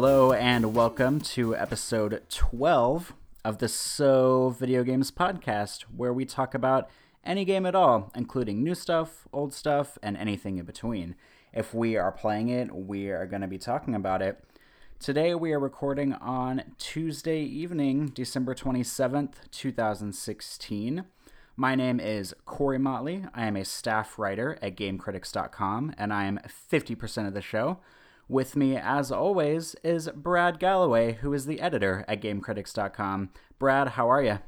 and welcome to episode 12 of the So Video Games podcast, where we talk about any game at all, including new stuff, old stuff, and anything in between. If we are playing it, we are going to be talking about it. Today we are recording on Tuesday evening, December 27th, 2016. My name is Corey Motley. I am a staff writer at GameCritics.com, and I am 50% of the show. With me, as always, is Brad Gallaway, who is the editor at GameCritics.com. Brad, how are you?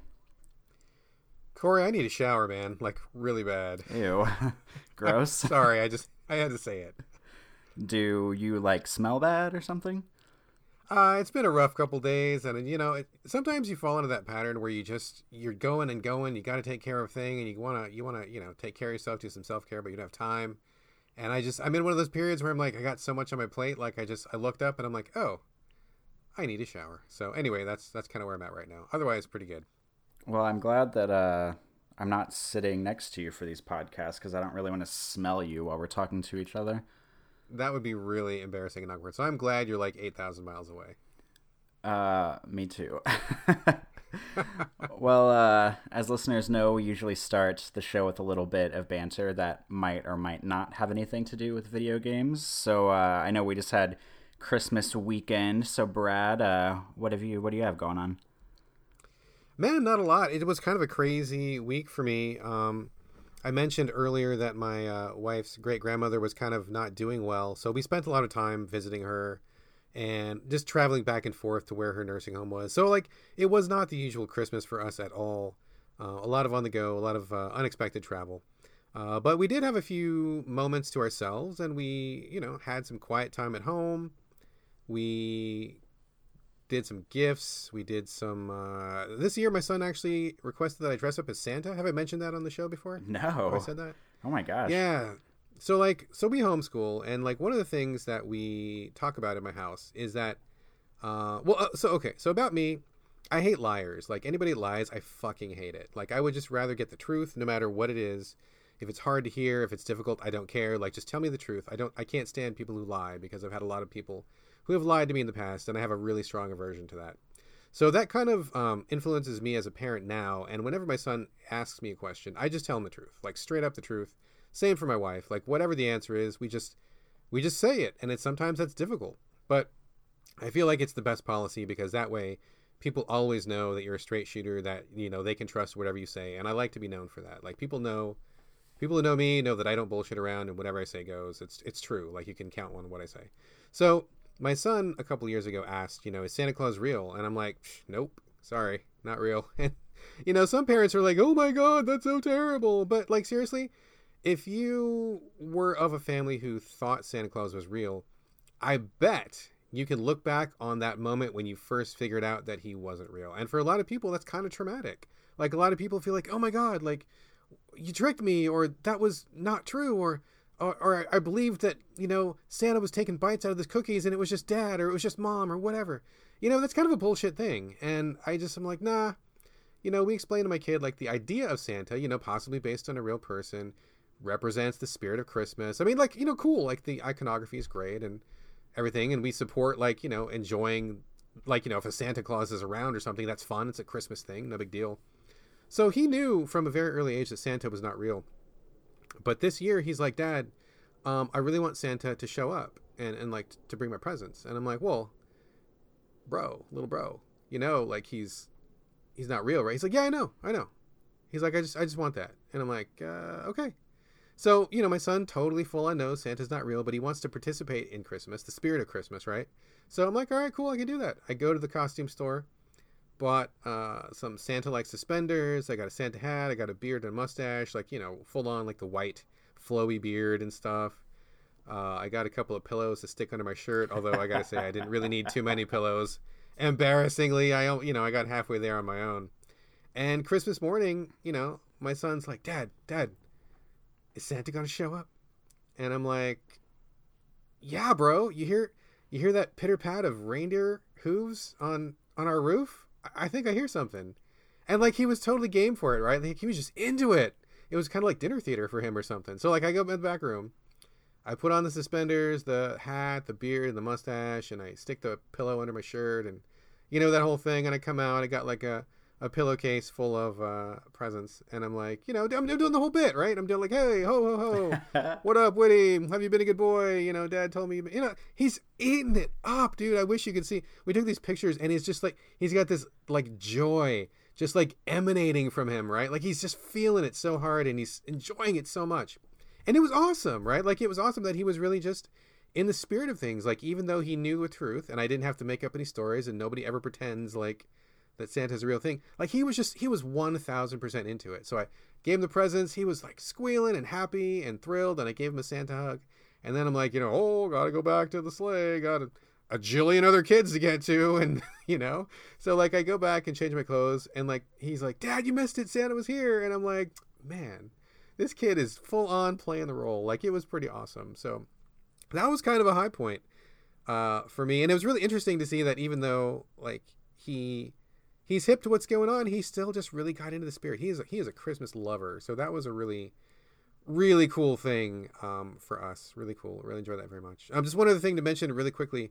Corey, I need a shower, man. Like, really bad. Ew. Gross. Sorry, I just, I had to say it. Do you, like, smell bad or something? Uh, it's been a rough couple days, and you know, it, sometimes you fall into that pattern where you just you're going and going. You got to take care of a thing, and you wanna you wanna you know take care of yourself, do some self care, but you don't have time. And I just I'm in one of those periods where I'm like I got so much on my plate, like I just I looked up and I'm like, oh, I need a shower. So anyway, that's that's kind of where I'm at right now. Otherwise, pretty good. Well, I'm glad that uh, I'm not sitting next to you for these podcasts because I don't really want to smell you while we're talking to each other that would be really embarrassing and awkward. So I'm glad you're like 8,000 miles away. Uh, me too. well, uh, as listeners know, we usually start the show with a little bit of banter that might or might not have anything to do with video games. So uh, I know we just had Christmas weekend. So Brad, uh, what have you? What do you have going on? Man, not a lot. It was kind of a crazy week for me. Um, I mentioned earlier that my uh, wife's great grandmother was kind of not doing well, so we spent a lot of time visiting her and just traveling back and forth to where her nursing home was. So, like, it was not the usual Christmas for us at all. Uh, a lot of on the go, a lot of uh, unexpected travel. Uh, but we did have a few moments to ourselves, and we, you know, had some quiet time at home. We did some gifts. We did some. Uh, this year, my son actually requested that I dress up as Santa. Have I mentioned that on the show before? No. Have I said that? Oh my gosh. Yeah. So like, so we homeschool, and like one of the things that we talk about in my house is that, uh, well, uh, so okay, so about me, I hate liars. Like anybody lies, I fucking hate it. Like I would just rather get the truth, no matter what it is. If it's hard to hear, if it's difficult, I don't care. Like just tell me the truth. I don't. I can't stand people who lie because I've had a lot of people who have lied to me in the past, and I have a really strong aversion to that. So that kind of um, influences me as a parent now. And whenever my son asks me a question, I just tell him the truth, like straight up the truth. Same for my wife. Like whatever the answer is, we just we just say it, and it's sometimes that's difficult, but I feel like it's the best policy because that way people always know that you're a straight shooter that you know they can trust whatever you say. And i like to be known for that. Like people know people who know me know that i don't bullshit around and whatever i say goes. It's it's true. Like you can count on what i say. So my son a couple years ago asked, you know, is Santa Claus real? And I'm like, nope, sorry, not real. And you know, some parents are like, oh my god, that's so terrible. But like seriously, if you were of a family who thought Santa Claus was real, I bet you can look back on that moment when you first figured out that he wasn't real. And for a lot of people, that's kind of traumatic. Like a lot of people feel like, oh my god, like you tricked me, or that was not true, or or, or I believed that you know Santa was taking bites out of the cookies and it was just dad or it was just mom or whatever. You know that's kind of a bullshit thing, and I just am like, nah. You know, we explain to my kid like the idea of Santa, you know, possibly based on a real person, represents the spirit of Christmas. I mean, like you know, cool. Like the iconography is great and everything, and we support like you know enjoying like you know if a Santa Claus is around or something, that's fun. It's a Christmas thing, no big deal. So he knew from a very early age that Santa was not real. But this year, he's like, Dad, um, I really want Santa to show up and, and like to bring my presents. And I'm like, well, bro, little bro, you know, like he's he's not real, right? He's like, yeah, I know, I know. He's like, I just I just want that. And I'm like, uh, okay. So you know, my son totally full on knows Santa's not real, but he wants to participate in Christmas, the spirit of Christmas, right? So I'm like, all right, cool, I can do that. I go to the costume store bought uh, some Santa like suspenders. I got a Santa hat. I got a beard and a mustache, like you know, full on like the white flowy beard and stuff. Uh, I got a couple of pillows to stick under my shirt. Although I gotta say, I didn't really need too many pillows. Embarrassingly, I you know I got halfway there on my own. And Christmas morning, you know, my son's like, "Dad, Dad, is Santa gonna show up?" And I'm like, "Yeah, bro. You hear you hear that pitter pat of reindeer hooves on on our roof?" I think I hear something. And like he was totally game for it, right? Like he was just into it. It was kind of like dinner theater for him or something. So like I go in the back room, I put on the suspenders, the hat, the beard, the mustache, and I stick the pillow under my shirt, and you know that whole thing. And I come out, I got like a a pillowcase full of uh, presents, and I'm like, you know, I'm, I'm, doing the whole bit, right? I'm doing like, hey, ho, ho, ho, what up, Woody? Have you been a good boy? You know, Dad told me, you know, he's eating it up, dude. I wish you could see. We took these pictures, and he's just like, he's got this like joy, just like emanating from him, right? Like he's just feeling it so hard, and he's enjoying it so much, and it was awesome, right? Like it was awesome that he was really just in the spirit of things. Like even though he knew the truth, and I didn't have to make up any stories, and nobody ever pretends like that Santa's a real thing. Like he was just he was one thousand percent into it. So I gave him the presents. He was like squealing and happy and thrilled, and I gave him a Santa hug. And then I'm like, you know, oh, gotta go back to the sleigh. Got a, a jillion other kids to get to, and you know, so like I go back and change my clothes, and like he's like, Dad, you missed it. Santa was here, and I'm like, man, this kid is full on playing the role. Like it was pretty awesome. So that was kind of a high point uh, for me, and it was really interesting to see that even though like he he's hip to what's going on. He still just really got into the spirit. He is a, he is a Christmas lover, so that was a really really cool thing um, for us. Really cool. Really enjoyed that very much. Um, just one other thing to mention really quickly.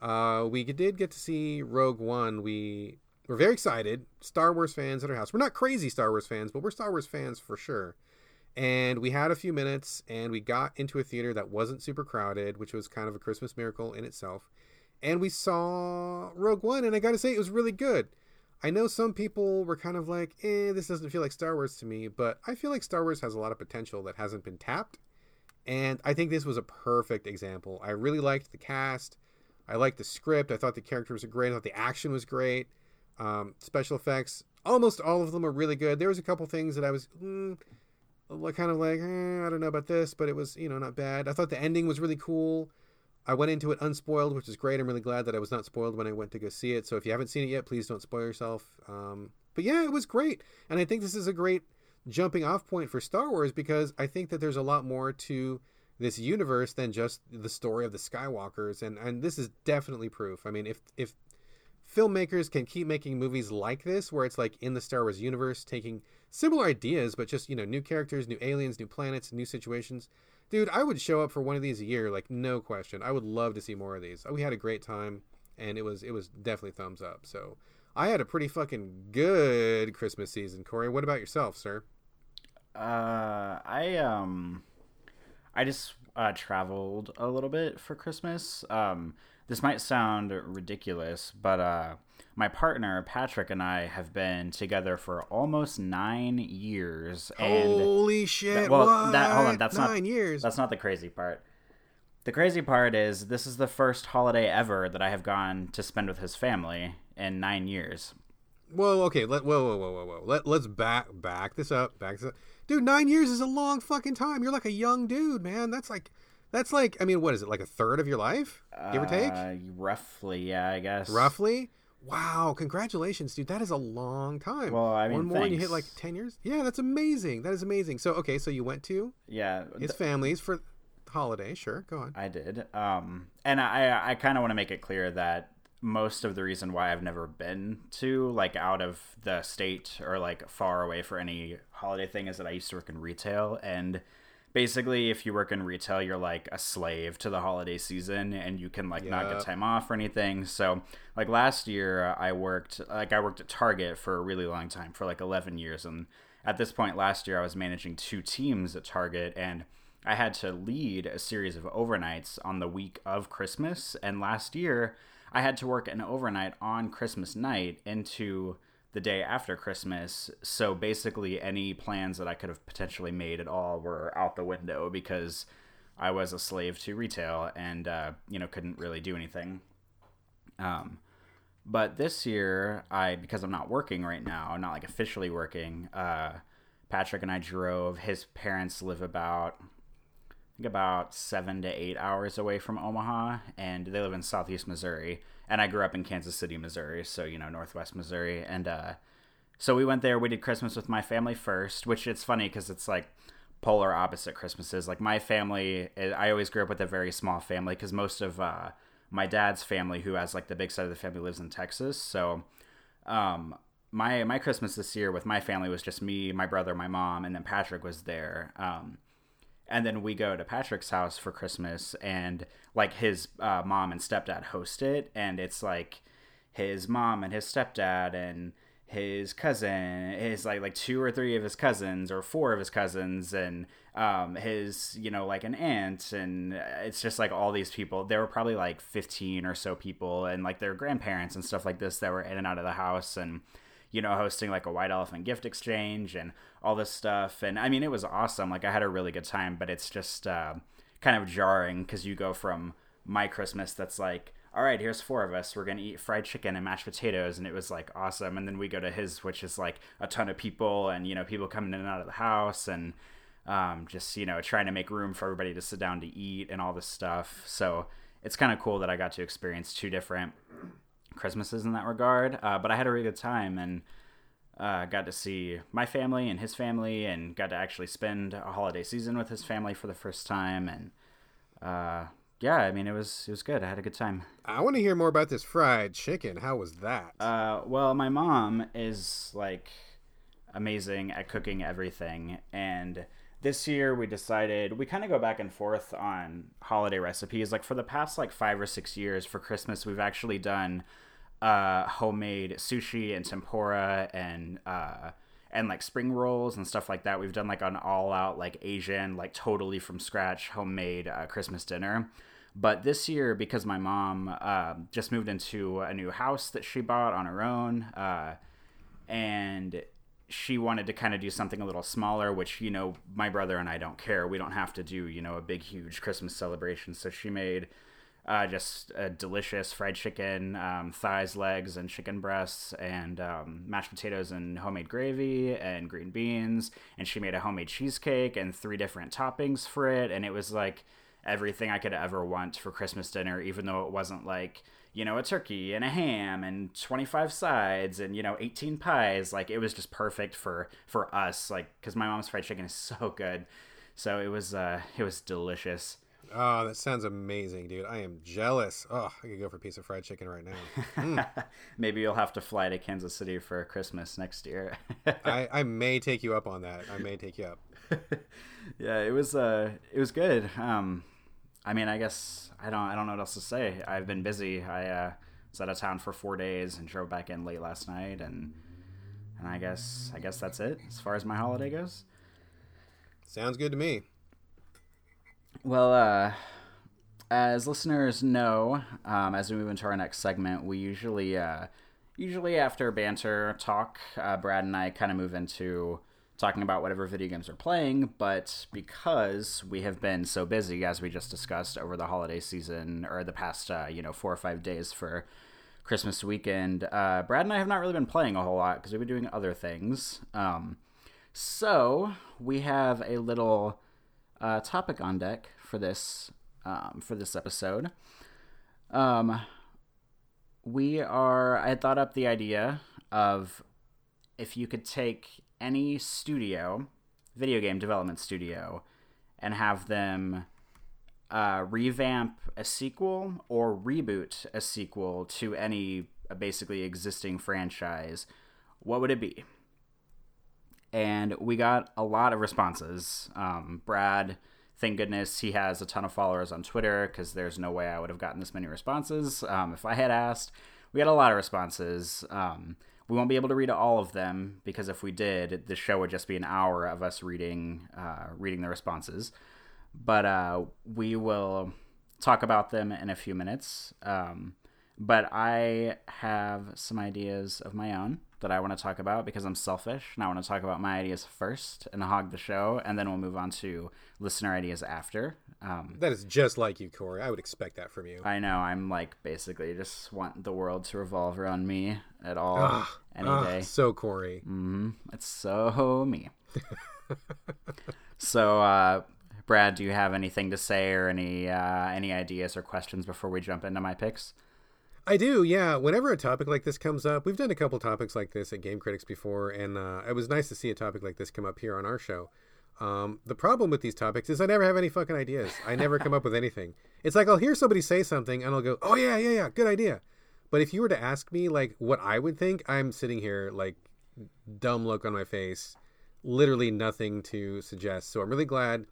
Uh, we did get to see Rogue One. We were very excited. Star Wars fans at our house. We're not crazy Star Wars fans, but we're Star Wars fans for sure. And we had a few minutes, and we got into a theater that wasn't super crowded, which was kind of a Christmas miracle in itself. And we saw Rogue One, and I got to say, it was really good. I know some people were kind of like, eh, this doesn't feel like Star Wars to me, but I feel like Star Wars has a lot of potential that hasn't been tapped. And I think this was a perfect example. I really liked the cast. I liked the script. I thought the characters were great. I thought the action was great. Um, special effects, almost all of them were really good. There was a couple things that I was mm, kind of like, eh, I don't know about this, but it was, you know, not bad. I thought the ending was really cool. I went into it unspoiled, which is great. I'm really glad that I was not spoiled when I went to go see it. So if you haven't seen it yet, please don't spoil yourself. Um, but yeah, it was great, and I think this is a great jumping off point for Star Wars because I think that there's a lot more to this universe than just the story of the Skywalkers, and and this is definitely proof. I mean, if if filmmakers can keep making movies like this, where it's like in the Star Wars universe, taking similar ideas but just you know new characters, new aliens, new planets, new situations dude, I would show up for one of these a year, like no question. I would love to see more of these. We had a great time, and it was it was definitely thumbs up. So I had a pretty fucking good Christmas season. Corey, what about yourself, sir? Uh, I um, I just uh, traveled a little bit for Christmas. Um, this might sound ridiculous, but uh, my partner Patrick and I have been together for almost nine years. Holy shit! That, well, what? that hold on, that's nine not years. That's not the crazy part. The crazy part is this is the first holiday ever that I have gone to spend with his family in nine years. Whoa, okay, let whoa, whoa, whoa, whoa, whoa. Let let's back back this up, back this up. Dude, nine years is a long fucking time. You're like a young dude, man. That's like that's like I mean, what is it, like a third of your life? Give or take? Uh, roughly, yeah, I guess. Roughly? Wow, congratulations, dude. That is a long time. Well, I mean, one more and you hit like 10 years? Yeah, that's amazing. That is amazing. So, okay, so you went to Yeah, his family's for holiday. Sure, go on. I did. Um, and I I kind of want to make it clear that most of the reason why I've never been to like out of the state or like far away for any holiday thing is that I used to work in retail and basically if you work in retail you're like a slave to the holiday season and you can like not get time off or anything. So like last year i worked like i worked at target for a really long time for like 11 years and at this point last year i was managing two teams at target and i had to lead a series of overnights on the week of christmas and last year i had to work an overnight on christmas night into the day after Christmas. So basically, any plans that I could have potentially made at all were out the window because I was a slave to retail and uh, you know couldn't really do anything. Um, but this year, I because I'm not working right now, I'm not like officially working. Uh, Patrick and I drove. His parents live about think about seven to eight hours away from Omaha, and they live in Southeast Missouri. And I grew up in Kansas City, Missouri, so you know Northwest Missouri. And uh, so we went there. We did Christmas with my family first, which it's funny because it's like polar opposite Christmases. Like my family, eh, I always grew up with a very small family because most of uh, my dad's family, who has like the big side of the family, lives in Texas. So um, my my Christmas this year with my family was just me, my brother, my mom, and then Patrick was there. Um, and then we go to Patrick's house for Christmas, and like his uh, mom and stepdad host it, and it's like his mom and his stepdad and his cousin, his like like two or three of his cousins or four of his cousins, and um, his you know like an aunt, and it's just like all these people. There were probably like fifteen or so people, and like their grandparents and stuff like this that were in and out of the house, and you know hosting like a white elephant gift exchange and all this stuff. And I mean, it was awesome. Like I had a really good time, but it's just uh, kind of jarring because you go from my Christmas that's like all right, here's four of us. We're going to eat fried chicken and mashed potatoes. And it was like awesome. And then we go to his, which is like a ton of people and, you know, people coming in and out of the house and um, just, you know, trying to make room for everybody to sit down to eat and all this stuff. So it's kind of cool that I got to experience two different Christmases in that regard. Uh, but I had a really good time and uh, got to see my family and his family and got to actually spend a holiday season with his family for the first time. And, uh, yeah, I mean it was it was good. I had a good time. I want to hear more about this fried chicken. How was that? Uh, well, my mom is like amazing at cooking everything, and this year we decided we kind of go back and forth on holiday recipes. Like for the past like five or six years for Christmas, we've actually done uh, homemade sushi and tempura and uh, and like spring rolls and stuff like that. We've done like an all out like Asian, like totally from scratch homemade uh, Christmas dinner. But this year, because my mom uh, just moved into a new house that she bought on her own, uh, and she wanted to kind of do something a little smaller, which, you know, my brother and I don't care. We don't have to do, you know, a big, huge Christmas celebration. So she made uh, just a delicious fried chicken, um, thighs, legs, and chicken breasts, and um, mashed potatoes and homemade gravy and green beans. And she made a homemade cheesecake and three different toppings for it. And it was like everything I could ever want for Christmas dinner, even though it wasn't like, you know, a turkey and a ham and 25 sides and, you know, 18 pies. Like it was just perfect for, for us, like, cause my mom's fried chicken is so good. So it was, uh, it was delicious. Oh, that sounds amazing, dude. I am jealous. Oh, I could go for a piece of fried chicken right now. Mm. Maybe you'll have to fly to Kansas City for Christmas next year. I, I may take you up on that. I may take you up. yeah, it was uh it was good. Um I mean, I guess I don't I don't know what else to say. I've been busy. I uh was out of town for 4 days and drove back in late last night and and I guess I guess that's it as far as my holiday goes. Sounds good to me. Well, uh, as listeners know, um, as we move into our next segment, we usually, uh, usually after banter talk, uh, Brad and I kind of move into talking about whatever video games we're playing. But because we have been so busy, as we just discussed over the holiday season or the past, uh, you know, four or five days for Christmas weekend, uh, Brad and I have not really been playing a whole lot because we've been doing other things. Um, so we have a little uh, topic on deck for this um, for this episode. Um, we are. I thought up the idea of if you could take any studio, video game development studio, and have them uh, revamp a sequel or reboot a sequel to any uh, basically existing franchise, what would it be? And we got a lot of responses. Um, Brad thank goodness he has a ton of followers on Twitter because there's no way I would have gotten this many responses um, if I had asked. We had a lot of responses. Um, we won't be able to read all of them because if we did, the show would just be an hour of us reading uh, reading the responses. But uh, we will talk about them in a few minutes. Um, but I have some ideas of my own that I want to talk about because I'm selfish and I want to talk about my ideas first and hog the show, and then we'll move on to listener ideas after. Um, that is just like you, Corey. I would expect that from you. I know. I'm like basically just want the world to revolve around me at all Ugh, any ugh, day. So Corey. hmm It's so me. so, uh, Brad, do you have anything to say or any uh, any ideas or questions before we jump into my picks? I do, yeah. Whenever a topic like this comes up, we've done a couple topics like this at Game Critics before, and uh, it was nice to see a topic like this come up here on our show. Um, the problem with these topics is I never have any fucking ideas. I never come up with anything. It's like I'll hear somebody say something and I'll go, "Oh yeah, yeah, yeah, good idea." But if you were to ask me like what I would think, I'm sitting here like dumb look on my face, literally nothing to suggest. So I'm really glad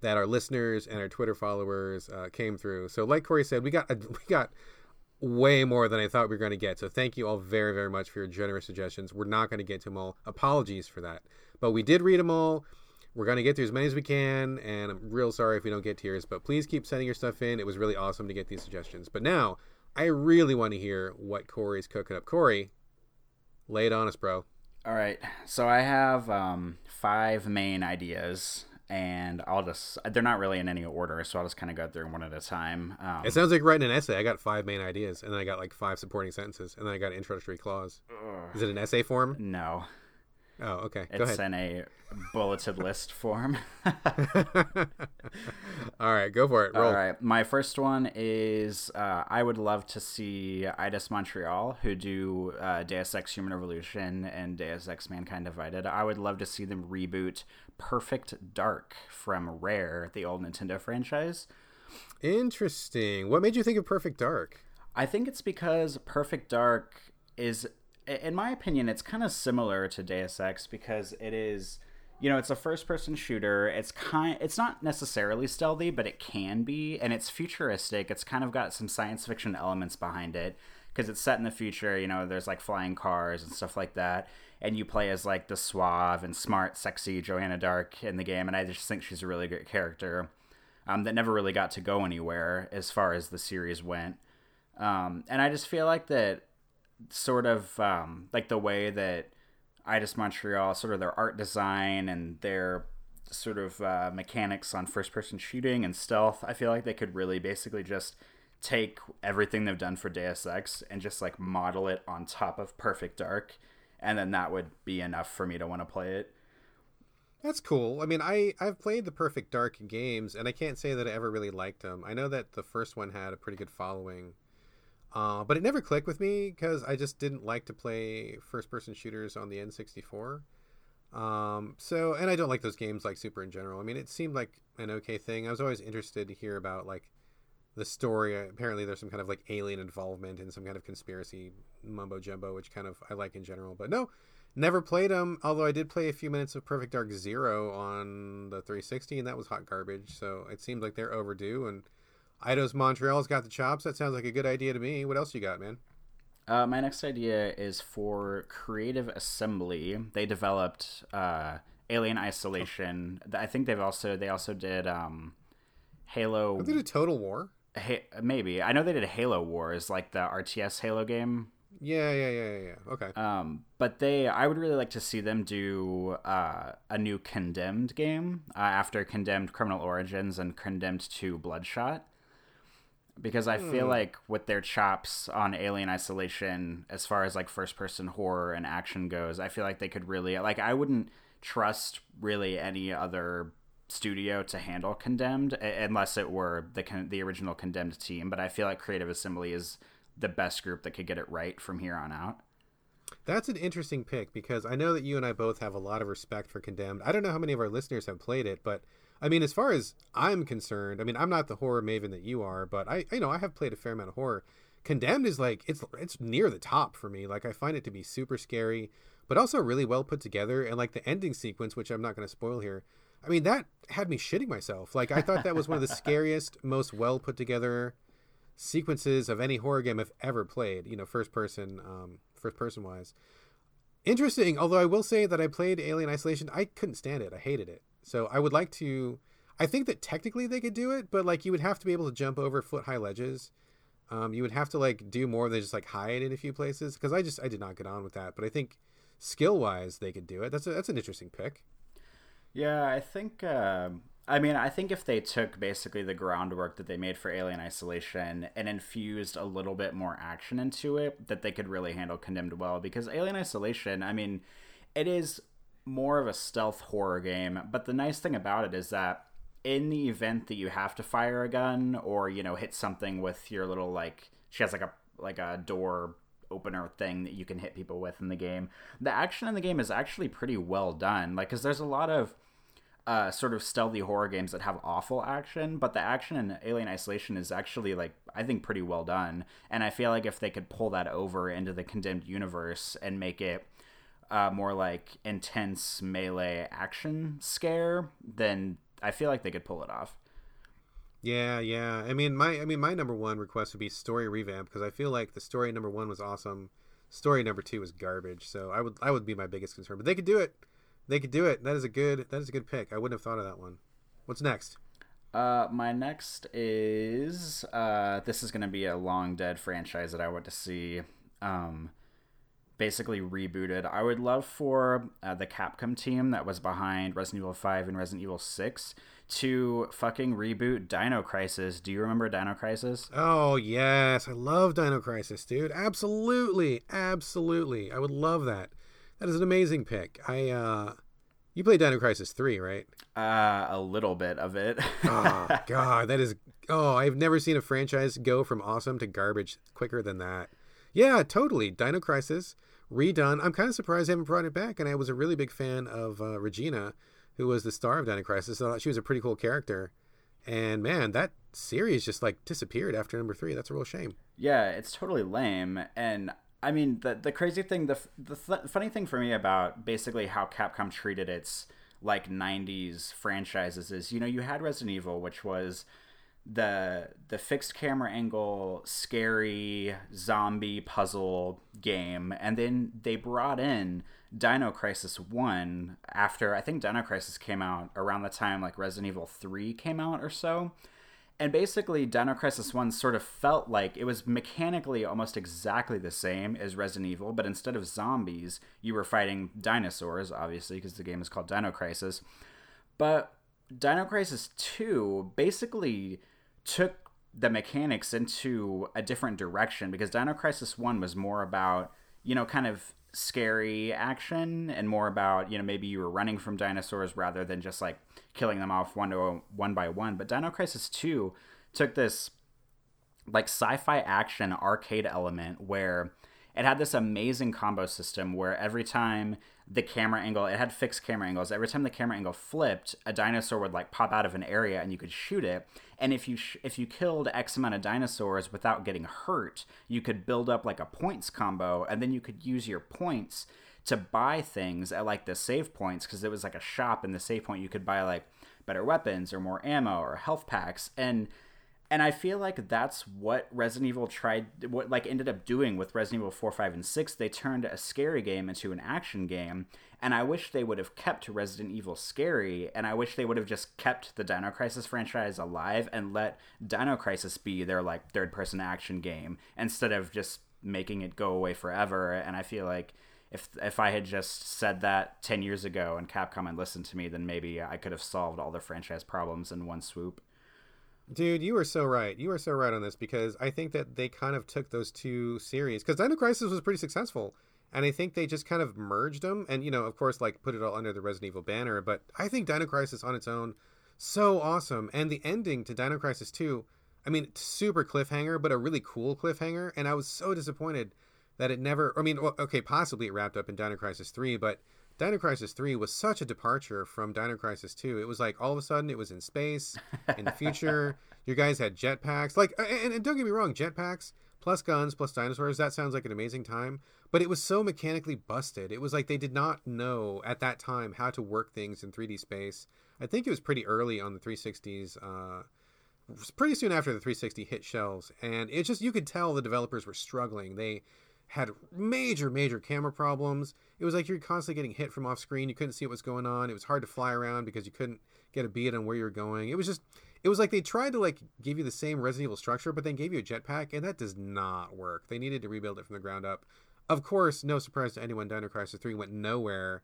that our listeners and our Twitter followers uh, came through. So, like Corey said, we got we got way more than I thought we were going to get. So, thank you all very very much for your generous suggestions. We're not going to get to them all. Apologies for that, but we did read them all. We're going to get through as many as we can, and I'm real sorry if we don't get to yours, but please keep sending your stuff in. It was really awesome to get these suggestions. But now, I really want to hear what Corey's cooking up. Corey, lay it on us, bro. All right. So I have um, five main ideas, and I'll just, they're not really in any order, so I'll just kind of go through one at a time. Um, It sounds like writing an essay. I got five main ideas, and then I got like five supporting sentences, and then I got an introductory clause. Is it an essay form? no, Oh, okay. Go it's ahead. in a bulleted list form. All right, go for it. Roll. All right. My first one is uh, I would love to see Eidos Montreal, who do uh, Deus Ex Human Revolution and Deus Ex Mankind Divided. I would love to see them reboot Perfect Dark from Rare, the old Nintendo franchise. Interesting. What made you think of Perfect Dark? I think it's because Perfect Dark is, in my opinion, it's kind of similar to Deus Ex because it is, you know, it's a first-person shooter. It's kind, it's not necessarily stealthy, but it can be, and it's futuristic. It's kind of got some science fiction elements behind it because it's set in the future. You know, there's like flying cars and stuff like that, and you play as like the suave and smart, sexy Joanna Dark in the game, and I just think she's a really great character. Um, that never really got to go anywhere as far as the series went. Um, and I just feel like that sort of um, like the way that Eidos Montreal, sort of their art design and their sort of uh, mechanics on first person shooting and stealth, I feel like they could really basically just take everything they've done for Deus Ex and just like model it on top of Perfect Dark. And then that would be enough for me to want to play it. That's cool. I mean, I I've played the Perfect Dark games, and I can't say that I ever really liked them. I know that the first one had a pretty good following, uh, but it never clicked with me because I just didn't like to play first-person shooters on the N64. Um, so, and I don't like those games like Super in general. I mean, it seemed like an okay thing. I was always interested to hear about like the story. Apparently, there's some kind of like alien involvement and some kind of conspiracy mumbo jumbo, which kind of I like in general. But no, never played them. Although I did play a few minutes of Perfect Dark Zero on the 360, and that was hot garbage. So it seems like they're overdue. And Eidos Montreal's got the chops. That sounds like a good idea to me. What else you got, man? Uh, my next idea is for Creative Assembly. They developed uh, Alien Isolation. I think they've also they also did um, Halo. They did Total War. Ha- maybe I know they did Halo Wars, like the RTS Halo game. Yeah, yeah, yeah, yeah. yeah. Okay. Um, but they, I would really like to see them do uh, a new Condemned game uh, after Condemned Criminal Origins and Condemned to Bloodshot, because I feel hmm. like with their chops on Alien Isolation, as far as like first person horror and action goes, I feel like they could really like. I wouldn't trust really any other studio to handle Condemned unless it were the con- the original Condemned team. But I feel like Creative Assembly is the best group that could get it right from here on out. That's an interesting pick because I know that you and I both have a lot of respect for Condemned. I don't know how many of our listeners have played it, but I mean, as far as I'm concerned, I mean, I'm not the horror maven that you are, but I, you know, I have played a fair amount of horror. Condemned is like it's it's near the top for me. Like I find it to be super scary, but also really well put together. And like the ending sequence, which I'm not going to spoil here, I mean, that had me shitting myself. Like I thought that was one of the scariest, most well put together sequences of any horror game I've ever played. You know, first person, um, first person wise. Interesting. Although I will say that I played Alien Isolation, I couldn't stand it. I hated it. So I would like to. I think that technically they could do it, but like you would have to be able to jump over foot high ledges. Um, you would have to like do more than just like hide in a few places because I just I did not get on with that. But I think skill wise they could do it. That's a, that's an interesting pick. Yeah, I think. um I mean, I think if they took basically the groundwork that they made for Alien Isolation and infused a little bit more action into it, that they could really handle Condemned well. Because Alien Isolation, I mean, it is more of a stealth horror game, but the nice thing about it is that in the event that you have to fire a gun or you know hit something with your little like she has like a like a door opener thing that you can hit people with in the game the action in the game is actually pretty well done like because there's a lot of uh, sort of stealthy horror games that have awful action, but the action in Alien Isolation is actually like I think pretty well done. And I feel like if they could pull that over into the Condemned universe and make it uh, more like intense melee action scare, then I feel like they could pull it off. Yeah, yeah. I mean, my I mean, my number one request would be story revamp because I feel like the story number one was awesome. Story number two was garbage. So I would I would be my biggest concern, but they could do it. They could do it. That is a good that is a good pick. I wouldn't have thought of that one. What's next? Uh, my next is uh, this is going to be a long dead franchise that I want to see. Um, basically rebooted. I would love for uh, the Capcom team that was behind Resident Evil 5 and Resident Evil 6 to fucking reboot Dino Crisis. Do you remember Dino Crisis? Oh, yes. I love Dino Crisis, dude. Absolutely. Absolutely. I would love that. That is an amazing pick. I uh you played Dino Crisis 3, right? Uh a little bit of it. oh god, that is Oh, I've never seen a franchise go from awesome to garbage quicker than that. Yeah, totally. Dino Crisis redone. I'm kind of surprised they haven't brought it back and I was a really big fan of uh, Regina who was the star of Dino Crisis. I thought she was a pretty cool character. And man, that series just like disappeared after number three. That's a real shame. Yeah, it's totally lame. And I mean, the the crazy thing, the the th- funny thing for me about basically how Capcom treated its like '90s franchises is, you know, you had Resident Evil, which was the the fixed camera angle scary zombie puzzle game. And then they brought in Dino Crisis 1 after I think Dino Crisis came out around the time like Resident Evil 3 came out or so. And basically Dino Crisis 1 sort of felt like it was mechanically almost exactly the same as Resident Evil but instead of zombies you were fighting dinosaurs obviously because the game is called Dino Crisis. But Dino Crisis 2 basically took the mechanics into a different direction because Dino Crisis 1 was more about, you know, kind of scary action and more about, you know, maybe you were running from dinosaurs rather than just like killing them off one to one by one. But Dino Crisis 2 took this like sci-fi action arcade element where it had this amazing combo system where every time the camera angle. It had fixed camera angles. Every time the camera angle flipped a dinosaur would like pop out of an area and you could shoot it. And if you sh- if you killed x amount of dinosaurs without getting hurt you could build up like a points combo and then you could use your points to buy things at like the save points because it was like a shop in the save point you could buy like better weapons or more ammo or health packs. And and I feel like that's what Resident Evil tried, what like ended up doing with Resident Evil 4, 5, and 6. They turned a scary game into an action game, and I wish they would have kept Resident Evil scary, and I wish they would have just kept the Dino Crisis franchise alive and let Dino Crisis be their like third person action game instead of just making it go away forever. And I feel like if if I had just said that 10 years ago and Capcom had listened to me, then maybe I could have solved all the franchise problems in one swoop. Dude, you are so right. You are so right on this because I think that they kind of took those two series because Dino Crisis was pretty successful, and I think they just kind of merged them and you know, of course, like put it all under the Resident Evil banner. But I think Dino Crisis on its own, so awesome, and the ending to Dino Crisis Two, I mean, super cliffhanger, but a really cool cliffhanger, and I was so disappointed that it never. I mean, okay, possibly it wrapped up in Dino Crisis Three, but Dino Crisis 3 was such a departure from Dino Crisis 2. It was like all of a sudden it was in space, in the future. Your guys had jetpacks. Like, and, and, don't get me wrong, jetpacks plus guns plus dinosaurs, that sounds like an amazing time. But it was so mechanically busted. It was like they did not know at that time how to work things in 3D space. I think it was pretty early on the 360s. Uh, pretty soon after the 360 hit shelves. And it just, you could tell the developers were struggling. They, had major, major camera problems. It was like you're constantly getting hit from off screen. You couldn't see what was going on. It was hard to fly around because you couldn't get a beat on where you were going. It was just, it was like they tried to like give you the same Resident Evil structure, but then gave you a jetpack, and that does not work. They needed to rebuild it from the ground up. Of course, no surprise to anyone, Dino Crisis 3 went nowhere,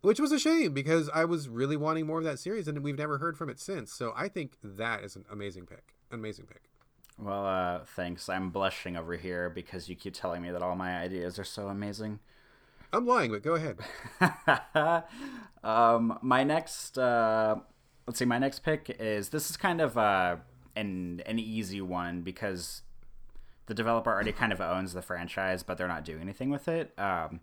which was a shame because I was really wanting more of that series, and we've never heard from it since. So I think that is an amazing pick. Amazing pick. Well, uh, thanks. I'm blushing over here because you keep telling me that all my ideas are so amazing. I'm lying, but go ahead. um, my next, uh, let's see, my next pick is this is kind of uh, an an easy one because the developer already kind of owns the franchise, but they're not doing anything with it. Um,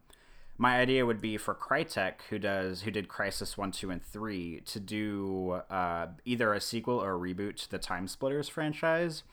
my idea would be for Crytek, who does who did Crysis one, two, and three, to do uh, either a sequel or a reboot to the TimeSplitters franchise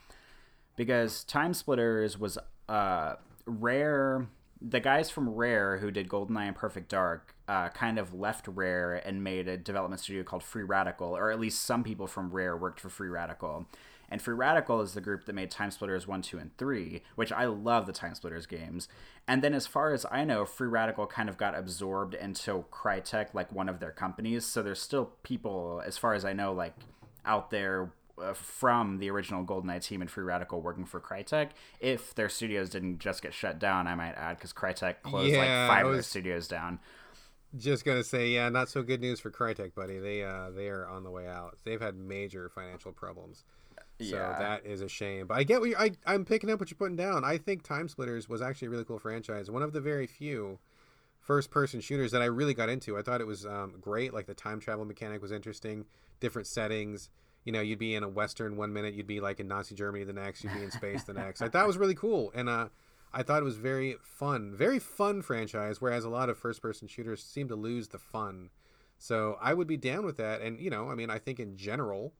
because TimeSplitters was uh, rare the guys from Rare who did GoldenEye and Perfect Dark uh, kind of left Rare and made a development studio called Free Radical, or at least some people from Rare worked for Free Radical. And Free Radical is the group that made TimeSplitters 1, 2, and 3, which I love the TimeSplitters games. And then, as far as I know, Free Radical kind of got absorbed into Crytek, like one of their companies. So there's still people, as far as I know, like out there uh, from the original GoldenEye team and Free Radical working for Crytek. If their studios didn't just get shut down, I might add, because Crytek closed Yeah, like five of their studios down. Just gonna say, yeah, not so good news for Crytek, buddy. They uh they are on the way out. They've had major financial problems. So Yeah. that is a shame. But I get what you're, I I'm picking up what you're putting down. I think TimeSplitters was actually a really cool franchise. One of the very few first person shooters that I really got into. I thought it was um, great. Like the time travel mechanic was interesting. Different settings. You know, you'd be in a western one minute, you'd be like in Nazi Germany the next, you'd be in space the next. I thought it was really cool, and uh, I thought it was very fun, very fun franchise. Whereas a lot of first person shooters seem to lose the fun. So I would be down with that. And you know, I mean, I think in general,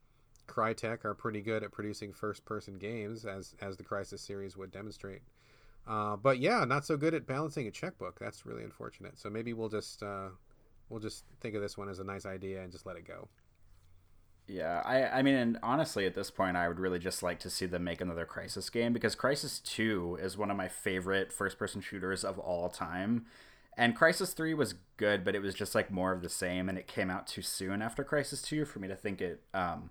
Crytek are pretty good at producing first person games, as as the Crysis series would demonstrate. Uh, but yeah, not so good at balancing a checkbook. That's really unfortunate. So maybe we'll just uh, we'll just think of this one as a nice idea and just let it go. Yeah, I, I mean, and honestly, at this point, I would really just like to see them make another Crysis game because Crysis 2 is one of my favorite first person shooters of all time. And Crysis 3 was good, but it was just like more of the same, and it came out too soon after Crysis 2 for me to think it um,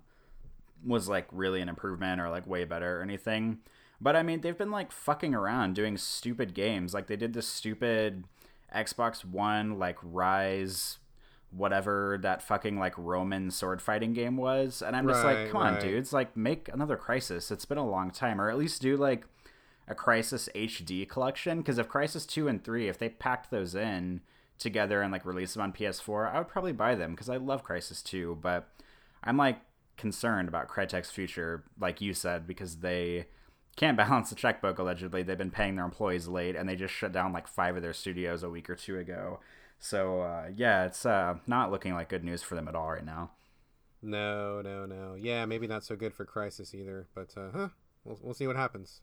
was like really an improvement or like way better or anything. But I mean, they've been like fucking around doing stupid games. Like they did this stupid Xbox One, like Ryse whatever that fucking like Roman sword fighting game was. And I'm just Right, like, come on, dudes, like make another Crysis. It's been a long time, or at least do like a Crysis HD collection. Because if Crysis two and three, if they packed those in together and like release them on PS4, I would probably buy them because I love Crysis two. But I'm like concerned about Crytek's future, like you said, because they can't balance the checkbook. Allegedly, they've been paying their employees late, and they just shut down like five of their studios a week or two ago. So uh, yeah, it's uh, not looking like good news for them at all right now. No, no, no. Yeah, maybe not so good for Crysis either. But uh, huh, we'll we'll see what happens.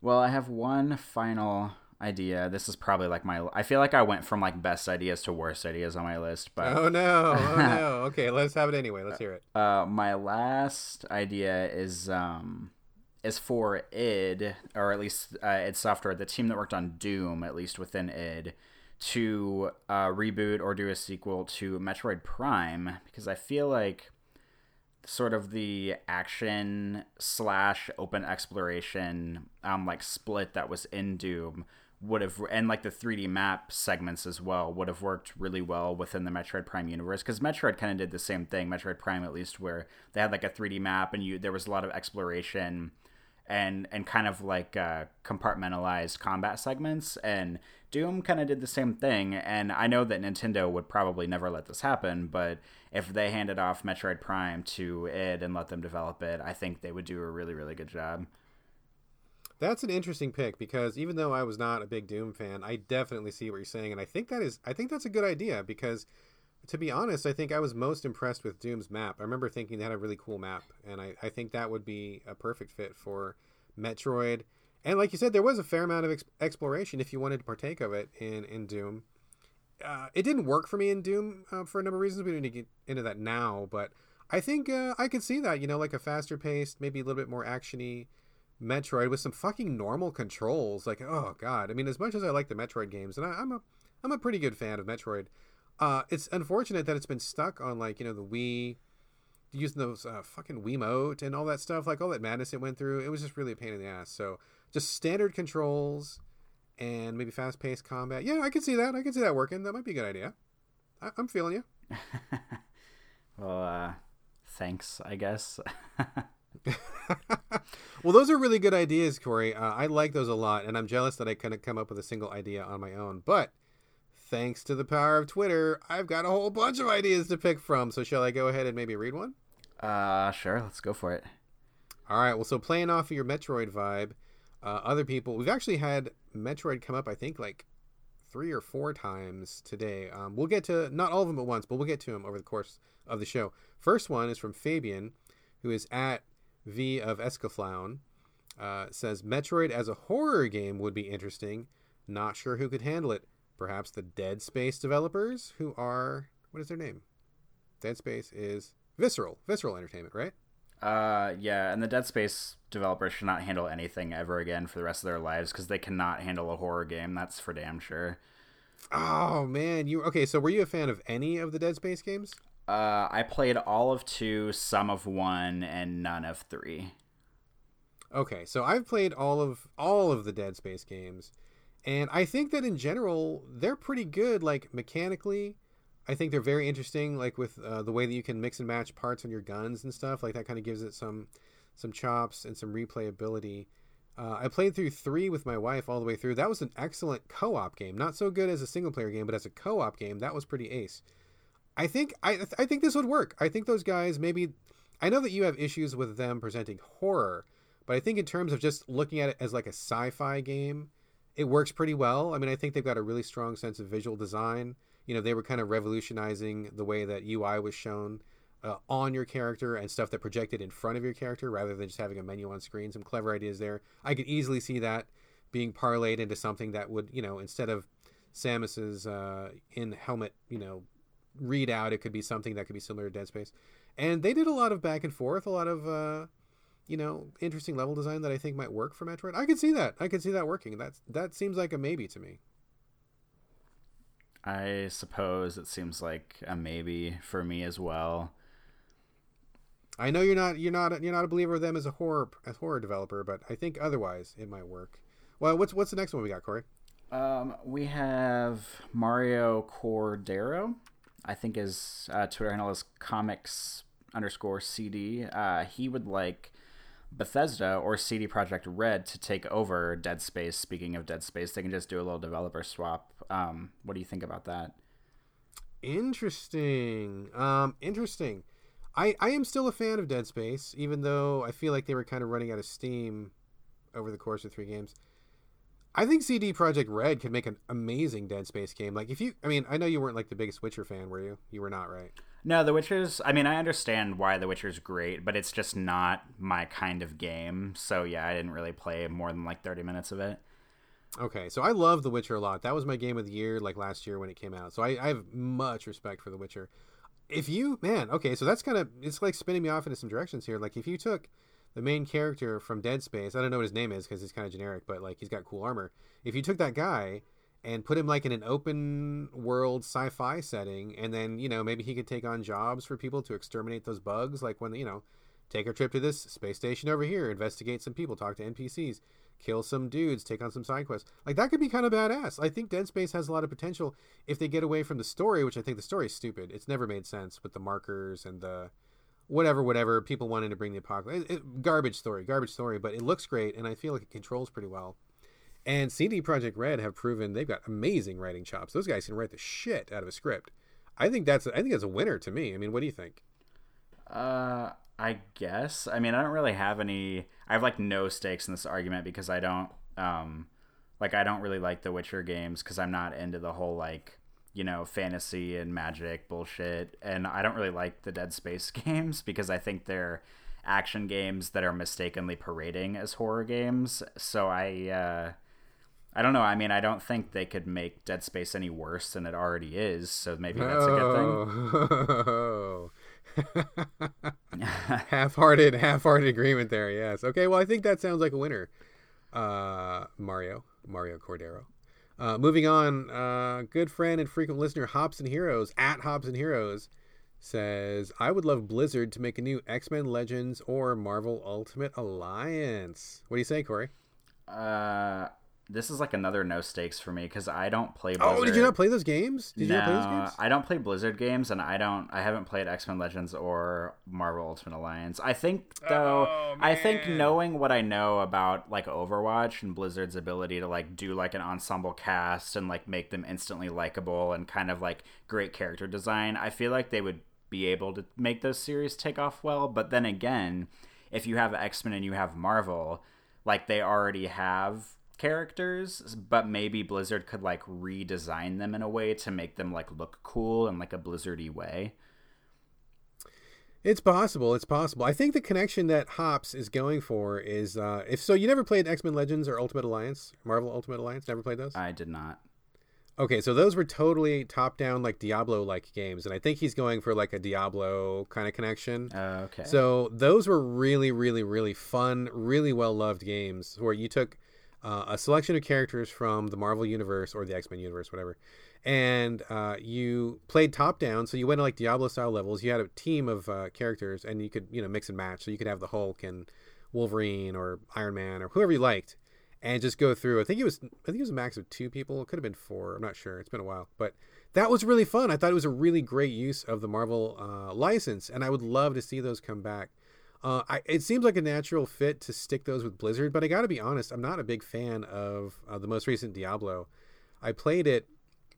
Well, I have one final idea. This is probably like my. I feel like I went from like best ideas to worst ideas on my list, but Oh no, oh no. Okay, let's have it anyway. Let's hear it. Uh, my last idea is um is for id or at least uh, id software the team that worked on doom at least within id to uh, reboot or do a sequel to metroid prime because i feel like sort of the action slash open exploration um like split that was in doom would have and like the 3d map segments as well would have worked really well within the metroid prime universe because metroid kind of did the same thing. Metroid prime at least where they had like a 3d map and you there was a lot of exploration and and kind of like uh, compartmentalized combat segments and doom kind of did the same thing and i know that nintendo would probably never let this happen but if they handed off metroid prime to id and let them develop it i think they would do a really really good job. That's an interesting pick because even though I was not a big Doom fan, I definitely see what you're saying, and I think that is I think that's a good idea because, to be honest, I think I was most impressed with Doom's map. I remember thinking they had a really cool map, and I, I think that would be a perfect fit for Metroid. And like you said, there was a fair amount of ex- exploration if you wanted to partake of it in in Doom. Uh, it didn't work for me in Doom uh, for a number of reasons. We need to get into that now, but I think uh, I could see that. You know, like a faster paced, maybe a little bit more actiony Metroid with some fucking normal controls. Like, oh god. I mean, as much as I like the Metroid games, and I, I'm a I'm a pretty good fan of Metroid. Uh, it's unfortunate that it's been stuck on like you know the Wii, using those uh, fucking Wiimote and all that stuff, like all that madness it went through. It was just really a pain in the ass. So just standard controls and maybe fast paced combat. Yeah, I can see that. I can see that working. That might be a good idea. I, I'm feeling you. well uh thanks i guess well, those are really good ideas, Corey. Uh, I like those a lot, and I'm jealous that I couldn't come up with a single idea on my own. But thanks to the power of Twitter, I've got a whole bunch of ideas to pick from. So, shall I go ahead and maybe read one? uh sure let's go for it All right. Well, so playing off of your Metroid vibe, uh, other people, we've actually had Metroid come up, I think, like three or four times today. Um, we'll get to not all of them at once, but we'll get to them over the course of the show. First one is from Fabian, who is at V of Escaflowne. uh, says Metroid as a horror game would be interesting. Not sure who could handle it. Perhaps the Dead Space developers, who are what is their name? Dead Space is Visceral, Visceral Entertainment, right? Uh, yeah, and the Dead Space developers should not handle anything ever again for the rest of their lives because they cannot handle a horror game. That's for damn sure. Oh man, you okay? So were you a fan of any of the Dead Space games? Uh, I played all of two, some of one, and none of three. Okay, so I've played all of all of the Dead Space games, and I think that in general they're pretty good. Like mechanically, I think they're very interesting. Like with uh, the way that you can mix and match parts on your guns and stuff. Like that kind of gives it some some chops and some replayability. Uh, I played through three with my wife all the way through. That was an excellent co-op game. Not so good as a single player game, but as a co-op game, that was pretty ace. I think I I think this would work. I think those guys maybe. I know that you have issues with them presenting horror, but I think in terms of just looking at it as like a sci-fi game, it works pretty well. I mean, I think they've got a really strong sense of visual design. You know, they were kind of revolutionizing the way that UI was shown uh, on your character and stuff that projected in front of your character rather than just having a menu on screen. Some clever ideas there. I could easily see that being parlayed into something that would, you know, instead of Samus's uh, in helmet, you know, readout, it could be something that could be similar to Dead Space. And they did a lot of back and forth, a lot of, uh, you know, interesting level design that I think might work for Metroid. I could see that. I could see that working. That's that seems like a maybe to me. I suppose it seems like a maybe for me as well. I know you're not you're not you're not a believer of them as a horror as horror developer, but I think otherwise it might work. Well, what's what's the next one we got, Corey? Um, we have Mario Cordero. I think his uh, Twitter handle is comics underscore CD. Uh, he would like Bethesda or CD Projekt Red to take over Dead Space. Speaking of Dead Space, they can just do a little developer swap. Um, what do you think about that? Interesting. Um, interesting. I, I am still a fan of Dead Space, even though I feel like they were kind of running out of steam over the course of three games. I think CD Projekt Red could make an amazing Dead Space game. Like if you, I mean, I know you weren't like the biggest Witcher fan, were you? You were not, right? No, The Witcher's. I mean, I understand why The Witcher's great, but it's just not my kind of game. So yeah, I didn't really play more than like thirty minutes of it. Okay, so I love The Witcher a lot. That was my game of the year, like last year when it came out. So I, I have much respect for The Witcher if you man okay so that's kind of it's like spinning me off into some directions here like if you took the main character from dead space i don't know what his name is because he's kind of generic but like he's got cool armor if you took that guy and put him like in an open world sci-fi setting and then you know maybe he could take on jobs for people to exterminate those bugs like when you know take a trip to this space station over here investigate some people talk to npcs kill some dudes, take on some side quests. Like that could be kind of badass. I think Dead Space has a lot of potential if they get away from the story, which I think the story is stupid. It's never made sense with the markers and the whatever, whatever people wanting to bring the apocalypse. It, it, garbage story, garbage story, but it looks great, and I feel like it controls pretty well. And CD Projekt Red have proven they've got amazing writing chops. Those guys can write the shit out of a script. I think that's I think that's a winner to me. I mean, what do you think? Uh, I guess. I mean, I don't really have any. I have like no stakes in this argument because I don't, um, like I don't really like the Witcher games because I'm not into the whole like you know fantasy and magic bullshit, and I don't really like the Dead Space games because I think they're action games that are mistakenly parading as horror games. So I. Uh, I don't know. I mean, I don't think they could make Dead Space any worse than it already is. So maybe that's a good thing. half-hearted, half-hearted agreement there. Yes. Okay. Well, I think that sounds like a winner. Uh, Mario, Mario Cordero. Uh, moving on, uh, good friend and frequent listener Hops and Heroes at Hops and Heroes says, "I would love Blizzard to make a new X Men Legends or Marvel Ultimate Alliance." What do you say, Corey? Uh, this is like another no stakes for me because I don't play. Oh, Blizzard. Oh, did you not play those games? Did no, you not play those games? I don't play Blizzard games, and I don't. I haven't played X Men Legends or Marvel Ultimate Alliance. I think though, Oh, I think knowing what I know about like Overwatch and Blizzard's ability to like do like an ensemble cast and like make them instantly likable and kind of like great character design, I feel like they would be able to make those series take off well. But then again, if you have X Men and you have Marvel, like they already have characters, but maybe Blizzard could like redesign them in a way to make them like look cool in like a Blizzardy way. It's possible. It's possible. I think the connection that Hops is going for is uh, if so. You never played X Men Legends or Ultimate Alliance, Marvel Ultimate Alliance. Never played those. I did not. Okay, so those were totally top down, like Diablo like games, and I think he's going for like a Diablo kind of connection. Uh, okay. So those were really, really, really fun, really well loved games where you took uh, a selection of characters from the Marvel universe or the X Men universe, whatever, and uh, you played top down. So you went to like Diablo style levels. You had a team of uh, characters, and you could you know mix and match. So you could have the Hulk and Wolverine or Iron Man or whoever you liked and just go through. I think it was I think it was a max of two people. It could have been four. I'm not sure. It's been a while, but that was really fun. I thought it was a really great use of the Marvel uh, license, and I would love to see those come back. Uh, I, it seems like a natural fit to stick those with Blizzard, but I got to be honest, I'm not a big fan of uh, the most recent Diablo. I played it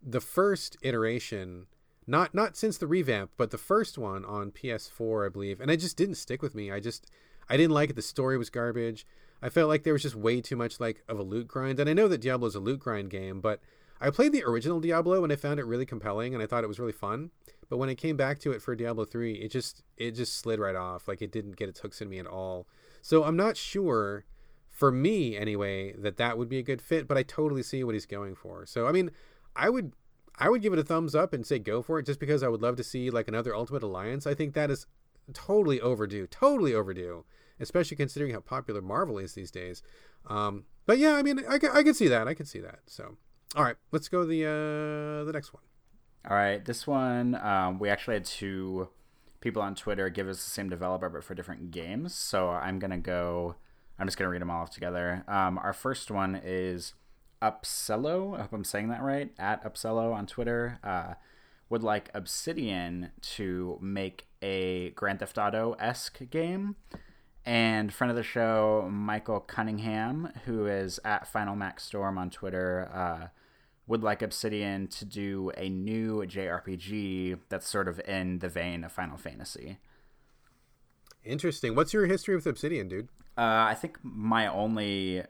the first iteration, not not since the revamp, but the first one on PS4, I believe, and it just didn't stick with me. I just I didn't like it. The story was garbage. I felt like there was just way too much like of a loot grind. And I know that Diablo is a loot grind game, but I played the original Diablo and I found it really compelling and I thought it was really fun. But when I came back to it for Diablo 3, it just it just slid right off. Like it didn't get its hooks in me at all. So I'm not sure for me anyway that that would be a good fit, but I totally see what he's going for. So I mean, I would I would give it a thumbs up and say go for it just because I would love to see like another Ultimate Alliance. I think that is totally overdue. Totally overdue especially considering how popular Marvel is these days. Um, but yeah, I mean, I, I can see that. I can see that. So, all right, let's go the uh, the next one. All right, this one um, we actually had two people on Twitter give us the same developer but for different games. So I'm gonna go. I'm just gonna read them all off together. Um, our first one is Upsello. I hope I'm saying that right. At Upsello on Twitter. Uh, would like Obsidian to make a Grand Theft Auto esque game and friend of the show, Michael Cunningham, who is at Final Max Storm on Twitter, uh, would like Obsidian to do a new JRPG that's sort of in the vein of Final Fantasy. Interesting. What's your history with Obsidian, dude? Uh, I think my only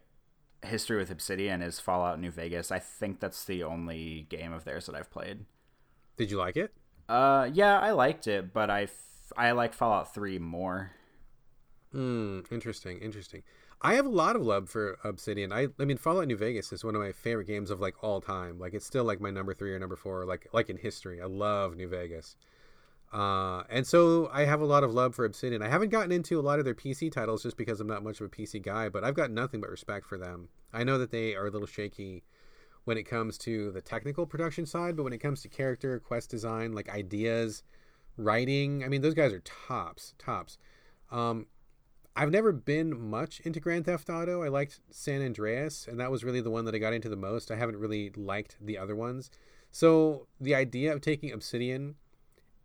history with Obsidian is Fallout New Vegas. I think that's the only game of theirs that I've played. Did you like it? Uh, yeah, I liked it, but I, f- I like Fallout 3 more. Hmm. Interesting. Interesting. I have a lot of love for Obsidian. I I mean Fallout New Vegas is one of my favorite games of like all time. Like it's still like my number three or number four, like like in history. I love New Vegas. Uh, and so I have a lot of love for Obsidian. I haven't gotten into a lot of their PC titles just because I'm not much of a PC guy, but I've got nothing but respect for them. I know that they are a little shaky when it comes to the technical production side, but when it comes to character, quest design, like ideas, writing, I mean those guys are tops, tops. Um, I've never been much into Grand Theft Auto. I liked San Andreas, and that was really the one that I got into the most. I haven't really liked the other ones. So the idea of taking Obsidian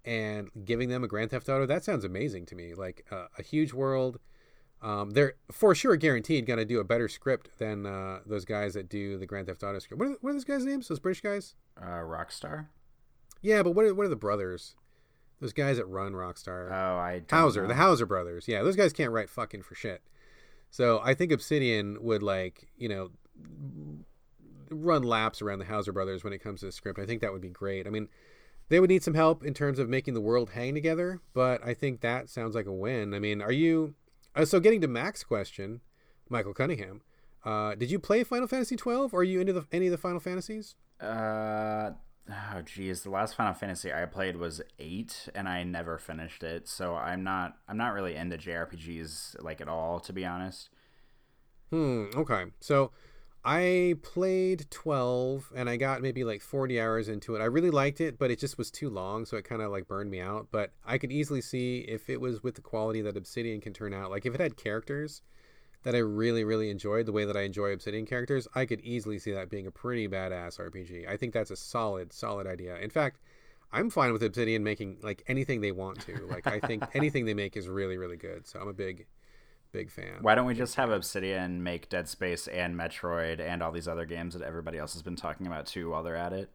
and giving them a Grand Theft Auto, that sounds amazing to me. Like uh, a huge world. Um, they're for sure guaranteed going to do a better script than uh, those guys that do the Grand Theft Auto script. What are, what are those guys' names? Those British guys? Uh, Rockstar. Yeah, but what are, what are the brothers? Those guys that run Rockstar. Oh, I Houser, know. the Houser brothers. Yeah, those guys can't write fucking for shit. So I think Obsidian would like, you know, run laps around the Houser brothers when it comes to the script. I think that would be great. I mean, they would need some help in terms of making the world hang together, but I think that sounds like a win. I mean, are you uh, so getting to Mac's question, Michael Cunningham? Uh, did you play Final Fantasy 12 or are you into the, any of the Final Fantasies? Uh, oh geez, the last Final Fantasy I played was eight, and I never finished it. So I'm not I'm not really into JRPGs like at all, to be honest. Hmm. Okay. So I played 12 and I got maybe like 40 hours into it. I really liked it, but it just was too long, so it kind of like burned me out. But I could easily see if it was with the quality that Obsidian can turn out, like if it had characters that I really, really enjoyed, the way that I enjoy Obsidian characters, I could easily see that being a pretty badass RPG. I think that's a solid, solid idea. In fact, I'm fine with Obsidian making like anything they want to. Like I think anything they make is really, really good. So I'm a big, big fan. Why don't we just have Obsidian make Dead Space and Metroid and all these other games that everybody else has been talking about too while they're at it?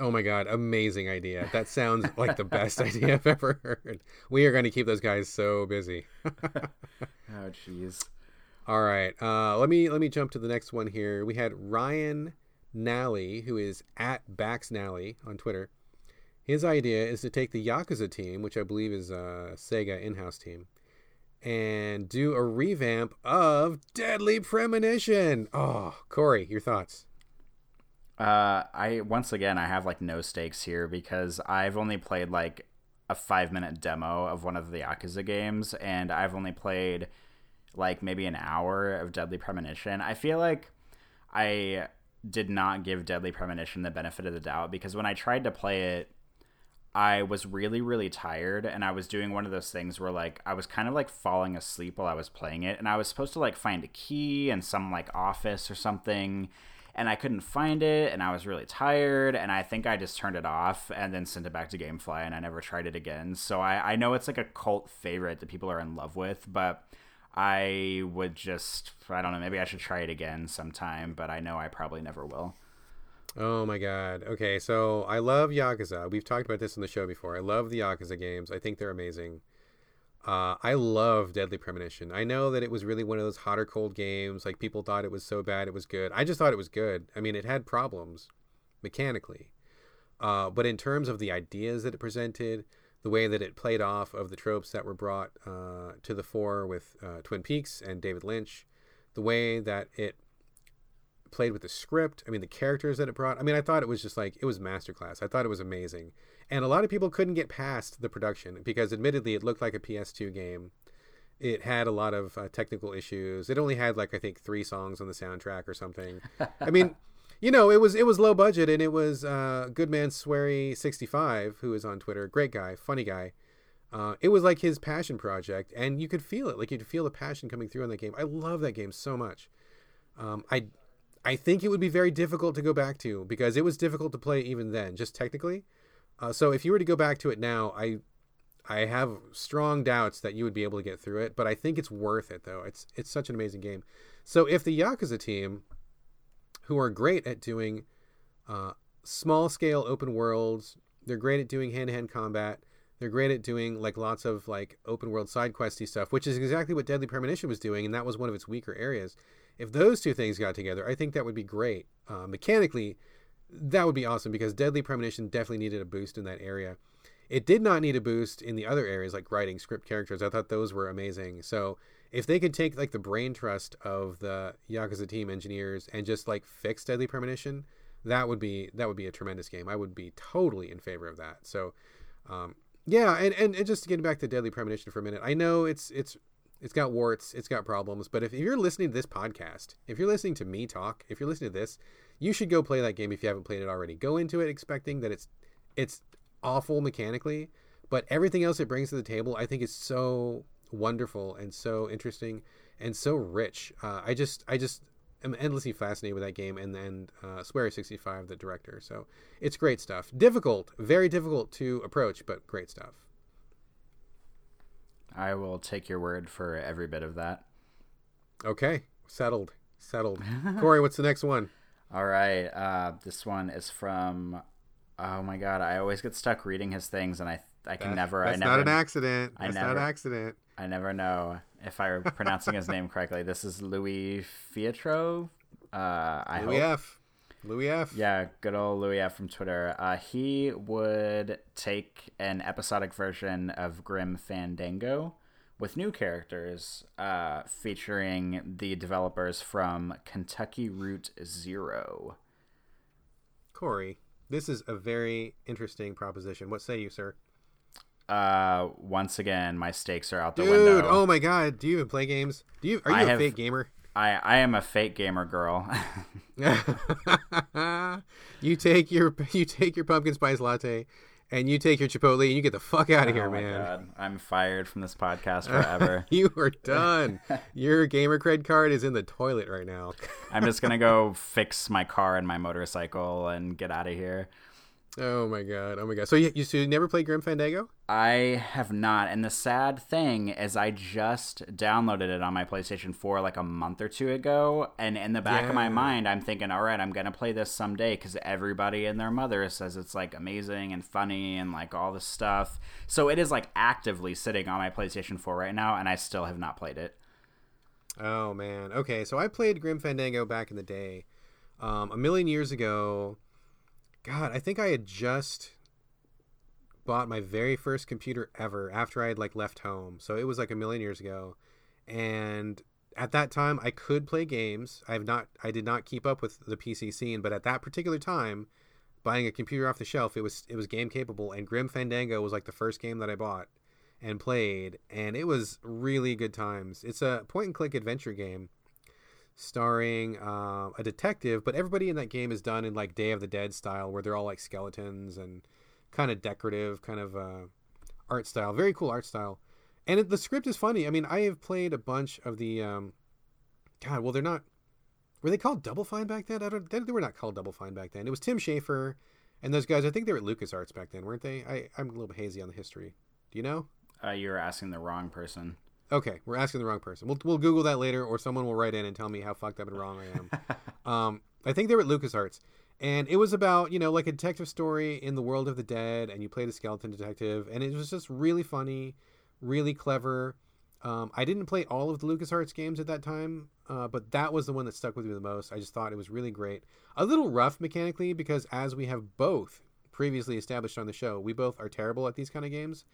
Oh my god, amazing idea. That sounds like the best idea I've ever heard. We are going to keep those guys so busy. oh jeez. All right. Uh, let me let me jump to the next one here. We had Ryan Nally, who is at Bax Nally on Twitter. His idea is to take the Yakuza team, which I believe is a Sega in-house team, and do a revamp of Deadly Premonition. Oh, Corey, your thoughts? Uh, I once again I have like no stakes here because I've only played like a five minute demo of one of the Yakuza games, and I've only played like maybe an hour of Deadly Premonition. I feel like I did not give Deadly Premonition the benefit of the doubt because when I tried to play it, I was really, really tired and I was doing one of those things where like I was kind of like falling asleep while I was playing it and I was supposed to like find a key in some like office or something and I couldn't find it and I was really tired and I think I just turned it off and then sent it back to Gamefly and I never tried it again. So I, I know it's like a cult favorite that people are in love with, but I would just I don't know, maybe I should try it again sometime, but I know I probably never will. Oh my god. Okay, so I love Yakuza. We've talked about this on the show before. I love the Yakuza games. I think they're amazing. Uh, I love Deadly Premonition. I know that it was really one of those hot or cold games. Like people thought it was so bad it was good. I just thought it was good. I mean, it had problems mechanically, uh, but in terms of the ideas that it presented, the way that it played off of the tropes that were brought uh, to the fore with uh, Twin Peaks and David Lynch, the way that it played with the script. I mean, the characters that it brought. I mean, I thought it was just like it was masterclass. I thought it was amazing, and a lot of people couldn't get past the production because, admittedly, it looked like a PS2 game. It had a lot of uh, technical issues. It only had like I think three songs on the soundtrack or something. I mean, you know, it was it was low budget, and it was uh, Goodman Swery sixty five, who is on Twitter, great guy, funny guy. Uh, it was like his passion project, and you could feel it. Like you could feel the passion coming through in that game. I love that game so much. Um, I I think it would be very difficult to go back to because it was difficult to play even then, just technically. Uh, so if you were to go back to it now, I I have strong doubts that you would be able to get through it, but I think it's worth it though. It's it's such an amazing game. So if the Yakuza team, who are great at doing uh, small scale open worlds, they're great at doing hand to hand combat. They're great at doing like lots of like open world side questy stuff, which is exactly what Deadly Premonition was doing, and that was one of its weaker areas. If those two things got together, I think that would be great. Uh, mechanically, that would be awesome because Deadly Premonition definitely needed a boost in that area. It did not need a boost in the other areas like writing script characters. I thought those were amazing. So if they could take like the brain trust of the Yakuza team engineers and just like fix Deadly Premonition, that would be that would be a tremendous game. I would be totally in favor of that. So um, yeah, and, and, and just to get back to Deadly Premonition for a minute, I know it's it's it's got warts, it's got problems, but if, if you're listening to this podcast, if you're listening to me talk, if you're listening to this, you should go play that game if you haven't played it already. Go into it expecting that it's it's awful mechanically, but everything else it brings to the table, I think is so wonderful and so interesting and so rich. Uh, I just I just am endlessly fascinated with that game and then uh, Swery 65 the director. So it's great stuff. Difficult, very difficult to approach, but great stuff. I will take your word for every bit of that. Okay, settled, settled. Corey, what's the next one? All right, uh, this one is from. Oh my god, I always get stuck reading his things, and I I can That- never. That's I never, not an accident. I That's never- not an accident. I never know if I'm pronouncing his name correctly. This is Louis Fietro. Uh, I Louis hope. F. Louis F. Yeah, good old Louis F from Twitter. Uh, he would take an episodic version of Grim Fandango with new characters, uh, featuring the developers from Kentucky Route Zero. Corey, this is a very interesting proposition. What say you, sir? Uh, once again, my stakes are out the Dude, window. oh my god, do you even play games? Do you are you I a have- fake gamer? I I am a fake gamer girl. you take your you take your pumpkin spice latte and you take your chipotle and you get the fuck out of here, oh my man. god, I'm fired from this podcast forever. you are done. your gamer cred card is in the toilet right now. I'm just gonna go fix my car and my motorcycle and get out of here. Oh my god. Oh my god. So you, you, so you never played Grim Fandango? I have not, and the sad thing is, I just downloaded it on my PlayStation 4 like a month or two ago, and in the back of my mind, I'm thinking, all right, I'm gonna play this someday because everybody and their mother says it's like amazing and funny and like all this stuff. So it is like actively sitting on my PlayStation 4 right now, and I still have not played it. Oh man. Okay, so I played Grim Fandango back in the day, um, a million years ago. God, I think I had just bought my very first computer ever after I had like left home. So it was like a million years ago, and at that time I could play games. I've not I did not keep up with the PC scene, but at that particular time, buying a computer off the shelf, it was it was game capable and Grim Fandango was like the first game that I bought and played and it was really good times. It's a point and click adventure game starring uh, a detective, but everybody in that game is done in like Day of the Dead style where they're all like skeletons and kind of decorative kind of uh, art style. Very cool art style and it, the script is funny. I mean, I have played a bunch of the, um, God, well, they're not. Were they called Double Fine back then? I don't. They, they were not called Double Fine back then. It was Tim Schafer and those guys. I think they were at LucasArts back then, weren't they? I, I'm a little hazy on the history. Do you know? Uh, you're asking the wrong person. Okay, we're asking the wrong person. We'll, we'll Google that later, or someone will write in and tell me how fucked up and wrong I am. um, I think they were at LucasArts, and it was about you know like a detective story in the world of the dead, and you played a skeleton detective, and it was just really funny really clever. Um, I didn't play all of the LucasArts games at that time, uh, but that was the one that stuck with me the most. I just thought it was really great. A little rough mechanically because, as we have both previously established on the show, we both are terrible at these kind of games.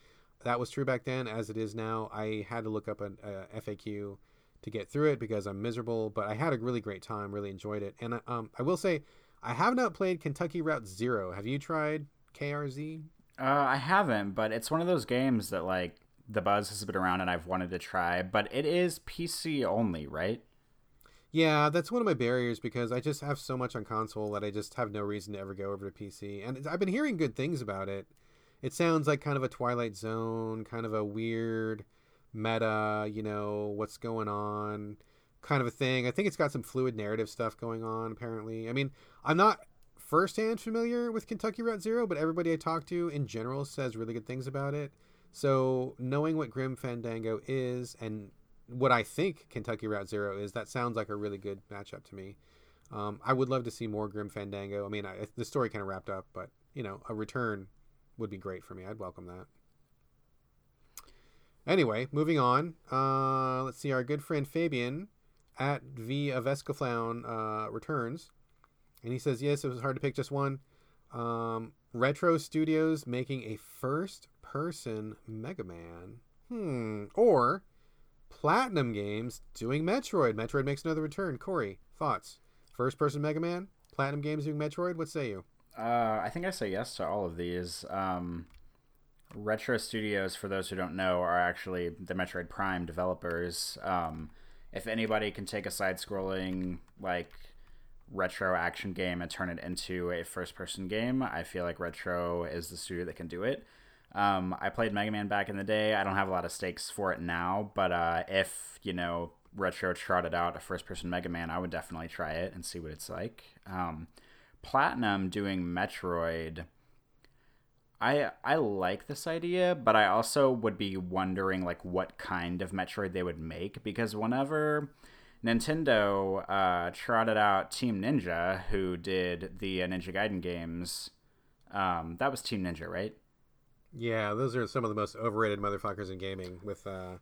That was true back then, as it is now. I had to look up an a FAQ to get through it because I'm miserable, but I had a really great time, really enjoyed it. And um, I will say, I have not played Kentucky Route Zero. Have you tried KRZ? Uh, I haven't, but it's one of those games that like the buzz has been around and I've wanted to try, but it is PC only, right? Yeah, that's one of my barriers because I just have so much on console that I just have no reason to ever go over to PC. And I've been hearing good things about it. It sounds like kind of a Twilight Zone, kind of a weird meta, you know, what's going on kind of a thing. I think it's got some fluid narrative stuff going on, apparently. I mean, I'm not firsthand familiar with Kentucky Route Zero, but everybody I talk to in general says really good things about it. So knowing what Grim Fandango is and what I think Kentucky Route Zero is, that sounds like a really good matchup to me. Um, I would love to see more Grim Fandango. I mean, I, the story kind of wrapped up, but you know, a return would be great for me. I'd welcome that. Anyway, moving on. Uh, let's see. Our good friend Fabian at V of Escaflowne uh, returns, and he says, "Yes, it was hard to pick just one. Um, Retro Studios making a first person Mega Man. Hmm. Or Platinum Games doing Metroid. Metroid makes another return. Corey, thoughts? First person Mega Man? Platinum Games doing Metroid? What say you? Uh, I think I say yes to all of these. Um, Retro Studios, for those who don't know, are actually the Metroid Prime developers. Um, if anybody can take a side scrolling, like, retro action game and turn it into a first person game, I feel like Retro is the studio that can do it. Um, I played Mega Man back in the day. I don't have a lot of stakes for it now, but uh, if you know Retro trotted out a first-person Mega Man, I would definitely try it and see what it's like. Um, Platinum doing Metroid. I I like this idea, but I also would be wondering like what kind of Metroid they would make because whenever Nintendo uh, trotted out Team Ninja, who did the uh, Ninja Gaiden games, um, that was Team Ninja, right? Yeah, those are some of the most overrated motherfuckers in gaming with uh,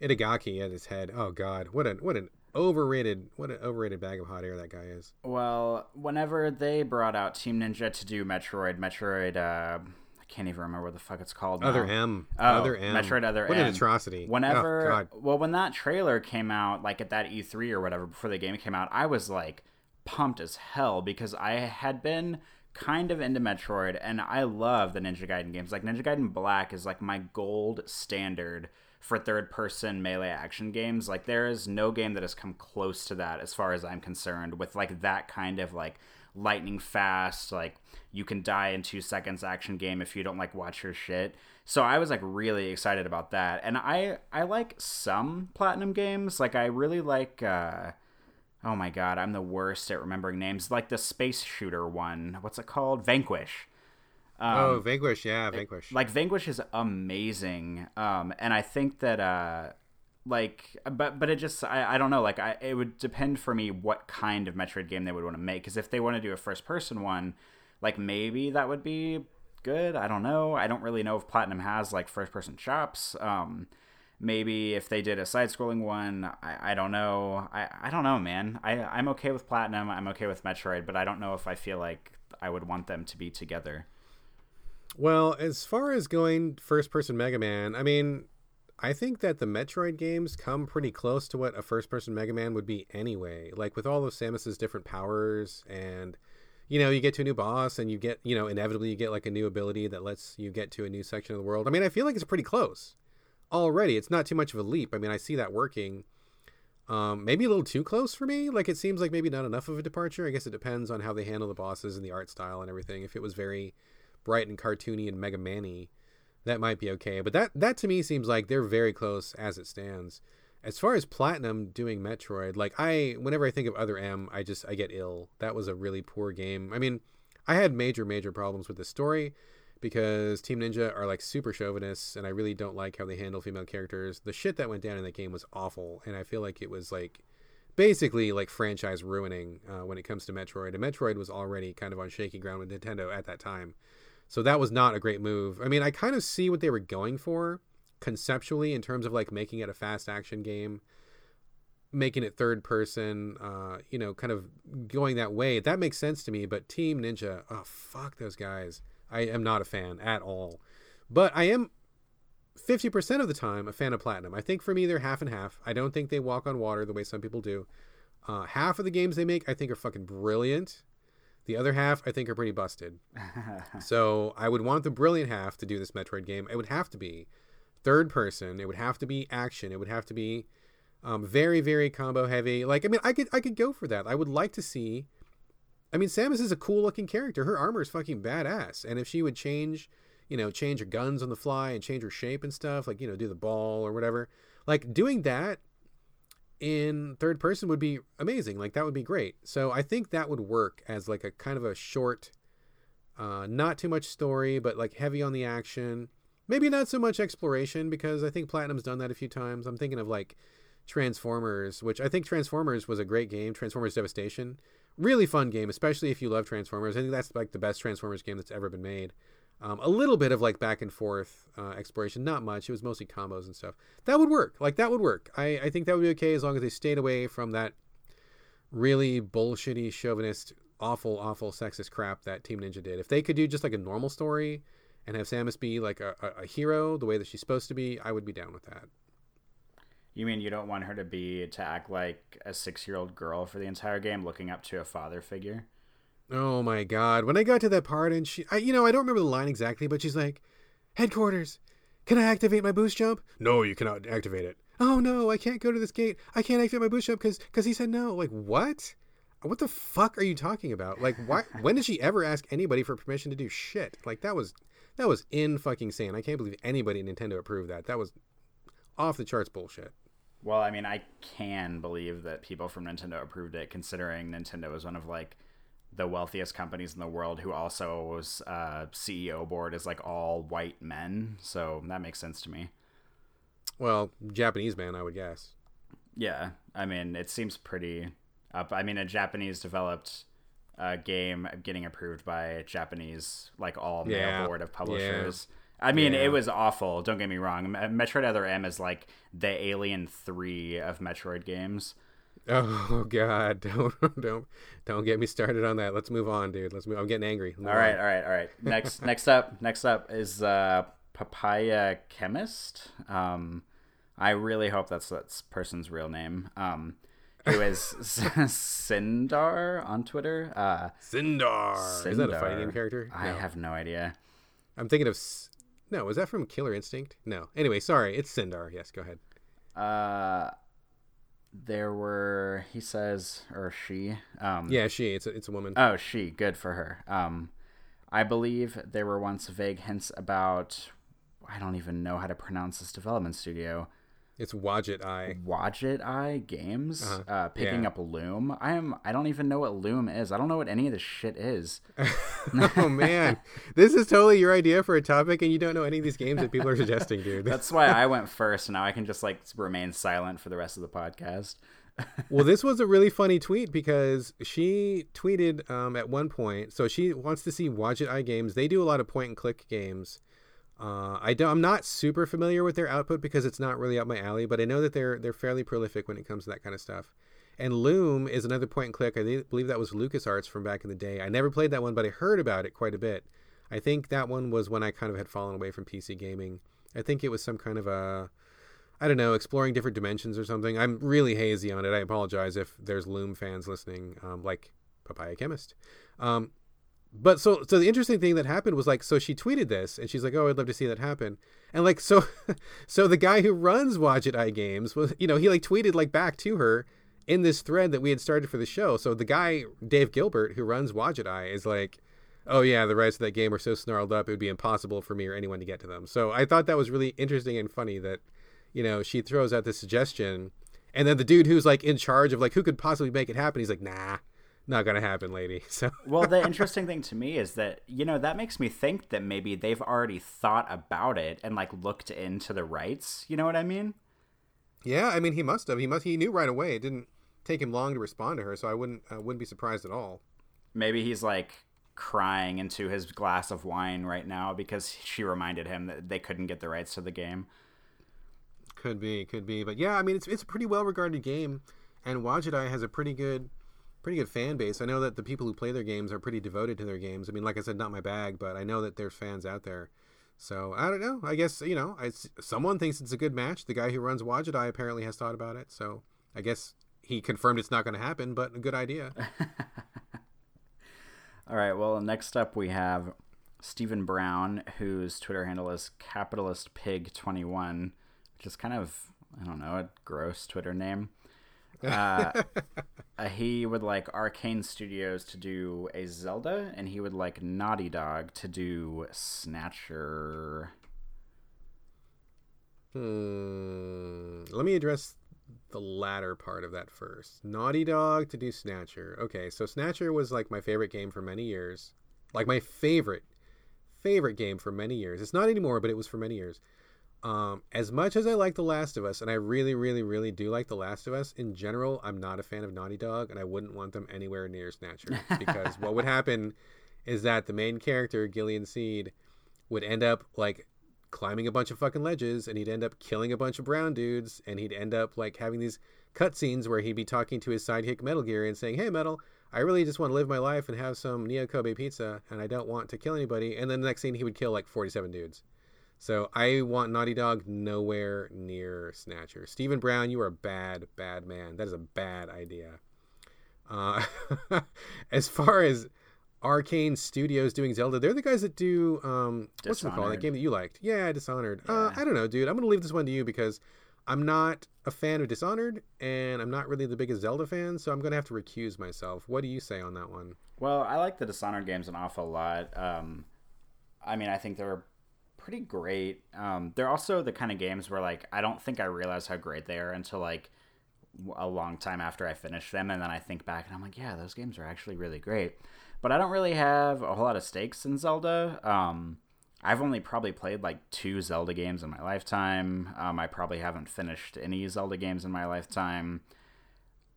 Itagaki at his head. Oh God, what an what an overrated what an overrated bag of hot air that guy is. Well, whenever they brought out Team Ninja to do Metroid, Metroid, uh, I can't even remember what the fuck it's called. Now. Other M, oh, Other M, Metroid Other what M. an atrocity. Whenever, oh, well, when that trailer came out, like at that E3 or whatever, before the game came out, I was like pumped as hell because I had been kind of into Metroid, and I love the Ninja Gaiden games. Like Ninja Gaiden Black is like my gold standard for third person melee action games. Like there is no game that has come close to that as far as I'm concerned with like that kind of like lightning fast, like you can die in 2 seconds action game if you don't like watch your shit. So I was like really excited about that. And I I like some platinum games. Like I really like uh oh my god, I'm the worst at remembering names. Like the space shooter one. What's it called? Vanquish. Um, oh, Vanquish, yeah, Vanquish. Like Vanquish is amazing, um, and I think that, uh, like, but but it just I, I don't know. Like, I it would depend for me what kind of Metroid game they would want to make. Because if they want to do a first person one, like maybe that would be good. I don't know. I don't really know if Platinum has like first person chops. Um, maybe if they did a side scrolling one I, I don't know I, I don't know man I, i'm okay with platinum i'm okay with metroid but i don't know if i feel like i would want them to be together Well, as far as going first person Mega Man, I mean, I think that the Metroid games come pretty close to what a first person Mega Man would be anyway. Like with all of Samus's different powers and you know, you get to a new boss and you get, you know, inevitably you get like a new ability that lets you get to a new section of the world. I mean, I feel like it's pretty close already. It's not too much of a leap. I mean, I see that working. Um, maybe a little too close for me. Like it seems like maybe not enough of a departure. I guess it depends on how they handle the bosses and the art style and everything. If it was very bright and cartoony and Mega Man-y, that might be okay. But that that to me seems like they're very close as it stands. As far as Platinum doing Metroid, like I whenever I think of Other M, I just I get ill. That was a really poor game. I mean, I had major major problems with the story because Team Ninja are like super chauvinists and I really don't like how they handle female characters. The shit that went down in that game was awful and I feel like it was like basically like franchise ruining uh, when it comes to Metroid. And Metroid was already kind of on shaky ground with Nintendo at that time. So that was not a great move. I mean, I kind of see what they were going for conceptually in terms of like making it a fast action game, making it third person, uh, you know, kind of going that way. That makes sense to me. But Team Ninja, oh fuck those guys. I am not a fan at all. But I am 50% of the time a fan of Platinum. I think for me they're half and half. I don't think they walk on water the way some people do. Uh, half of the games they make I think are fucking brilliant. The other half I think are pretty busted. so I would want the brilliant half to do this Metroid game. It would have to be third person. It would have to be action. It would have to be um, very very combo heavy. Like I mean I could I could go for that. I would like to see. I mean Samus is a cool looking character. Her armor is fucking badass. And if she would change, you know, change her guns on the fly and change her shape and stuff, like you know do the ball or whatever, like doing that in third person would be amazing. Like that would be great. So I think that would work as like a kind of a short, uh, not too much story, but like heavy on the action. Maybe not so much exploration because I think Platinum's done that a few times. I'm thinking of like Transformers, which I think Transformers was a great game. Transformers Devastation, really fun game, especially if you love Transformers. I think that's like the best Transformers game that's ever been made. Um, a little bit of like back and forth uh, exploration, not much. It was mostly combos and stuff. That would work. Like that would work. I, I think that would be okay as long as they stayed away from that really bullshitty, chauvinist, awful, awful sexist crap that Team Ninja did. If they could do just like a normal story and have Samus be like a, a, a hero the way that she's supposed to be, I would be down with that. You mean you don't want her to be to act like a six-year-old girl for the entire game, looking up to a father figure? Oh my god! When I got to that part and she, I, you know, I don't remember the line exactly, but she's like, "Headquarters, can I activate my boost jump?" No, you cannot activate it. Oh no, I can't go to this gate. I can't activate my boost jump because because he said no. Like what? What the fuck are you talking about? Like why? when did she ever ask anybody for permission to do shit? Like that was that was in fucking sane. I can't believe anybody at Nintendo approved that. That was off the charts bullshit. Well, I mean, I can believe that people from Nintendo approved it, considering Nintendo was one of like the wealthiest companies in the world who also was uh, CEO board is like all white men. So that makes sense to me. Well, Japanese man, I would guess. Yeah, I mean, it seems pretty up. I mean, a Japanese developed uh, game getting approved by Japanese, like all male Yeah. board of publishers. I mean, Yeah. it was awful. Don't get me wrong. Metroid Other M is like the Alien Three of Metroid games. Oh god, don't don't don't get me started on that. Let's move on, dude. Let's move. I'm getting angry. Move All right, on. all right, all right. Next, next up, next up is uh, Papaya Chemist. Um, I really hope that's that person's real name. Um, who is Sindar on Twitter? Uh, Sindar. Is that a fighting game character? I No. have no idea. I'm thinking of. S- No, is that from Killer Instinct? No. Anyway, sorry. It's Sindar. Yes, go ahead. Uh, there were he says or she. Um, Yeah, she. It's a, it's a woman. Oh, she. Good for her. Um, I believe there were once vague hints about. I don't even know how to pronounce this development studio. It's Wadjet Eye. Wadjet Eye Games Uh-huh. uh, picking Yeah. up Loom. I am. I don't even know what Loom is. I don't know what any of this shit is. oh man, this is totally your idea for a topic, and you don't know any of these games that people are suggesting, dude. That's why I went first. Now I can just like remain silent for the rest of the podcast. well, this was a really funny tweet because she tweeted um, at one point. So she wants to see Wadjet Eye Games. They do a lot of point and click games. Uh, I don't, I'm not super familiar with their output because it's not really up my alley, but I know that they're they're fairly prolific when it comes to that kind of stuff. And Loom is another point and click. I believe that was LucasArts from back in the day. I never played that one, but I heard about it quite a bit. I think that one was when I kind of had fallen away from PC gaming. I think it was some kind of a I don't know, exploring different dimensions or something. I'm really hazy on it. I apologize if there's Loom fans listening, um, like Papaya Chemist. Um, but so so the interesting thing that happened was like so she tweeted this and she's like, oh, I'd love to see that happen. And like so, so the guy who runs Wadjet Eye Games was you know he like tweeted like back to her in this thread that we had started for the show. So the guy Dave Gilbert who runs Wadjet Eye is like. Oh yeah, the rights to that game are so snarled up it would be impossible for me or anyone to get to them. So I thought that was really interesting and funny that you know, she throws out this suggestion, and then the dude who's like in charge of like who could possibly make it happen, he's like, nah, not gonna happen, lady. So well, the interesting thing to me is that you know that makes me think that maybe they've already thought about it and like looked into the rights. You know what I mean? Yeah, I mean he must have. He must. He knew right away. It didn't take him long to respond to her, so I wouldn't. I wouldn't be surprised at all. Maybe he's like crying into his glass of wine right now because she reminded him that they couldn't get the rights to the game. Could be, could be, but yeah, I mean, it's it's a pretty well regarded game, and Eye has a pretty good, pretty good fan base. I know that the people who play their games are pretty devoted to their games. I mean, like I said, not my bag, but I know that there's fans out there. So I don't know. I guess you know, I, someone thinks it's a good match. The guy who runs Eye apparently has thought about it. So I guess he confirmed it's not going to happen, but a good idea. All right. Well, next up we have Stephen Brown, whose Twitter handle is capitalistpig21 which is kind of I don't know a gross Twitter name. Uh, uh, he would like Arkane Studios to do a Zelda, and he would like Naughty Dog to do Snatcher. Hmm. Let me address the latter part of that first. Naughty Dog to do Snatcher. Okay, so Snatcher was like my favorite game for many years. Like my favorite, favorite game for many years. It's not anymore, but it was for many years. Um, as much as I like The Last of Us, and I really, really, really do like The Last of Us, in general, I'm not a fan of Naughty Dog, and I wouldn't want them anywhere near Snatcher. Because what would happen is that the main character, Gillian Seed, would end up like climbing a bunch of fucking ledges, and he'd end up killing a bunch of brown dudes, and he'd end up like having these cutscenes where he'd be talking to his sidekick Metal Gear and saying, Hey, Metal, I really just want to live my life and have some Neo Kobe pizza, and I don't want to kill anybody. And then the next scene, he would kill like 47 dudes. So I want Naughty Dog nowhere near Snatcher. Stephen Brown, you are a bad, bad man. That is a bad idea. Uh, as far as Arkane Studios doing Zelda, they're the guys that do um, what's it called? That game that you liked? Yeah, Dishonored. Uh, yeah. Uh, I don't know, dude. I'm gonna leave this one to you because I'm not a fan of Dishonored, and I'm not really the biggest Zelda fan, so I'm gonna have to recuse myself. What do you say on that one? Well, I like the Dishonored games an awful lot. Um, I mean, I think they're pretty great. Um, they're also the kind of games where like I don't think I realize how great they are until like a long time after I finish them, and then I think back and I'm like, yeah, those games are actually really great. But I don't really have a whole lot of stakes in Zelda. Um, I've only probably played like two Zelda games in my lifetime. Um, I probably haven't finished any Zelda games in my lifetime.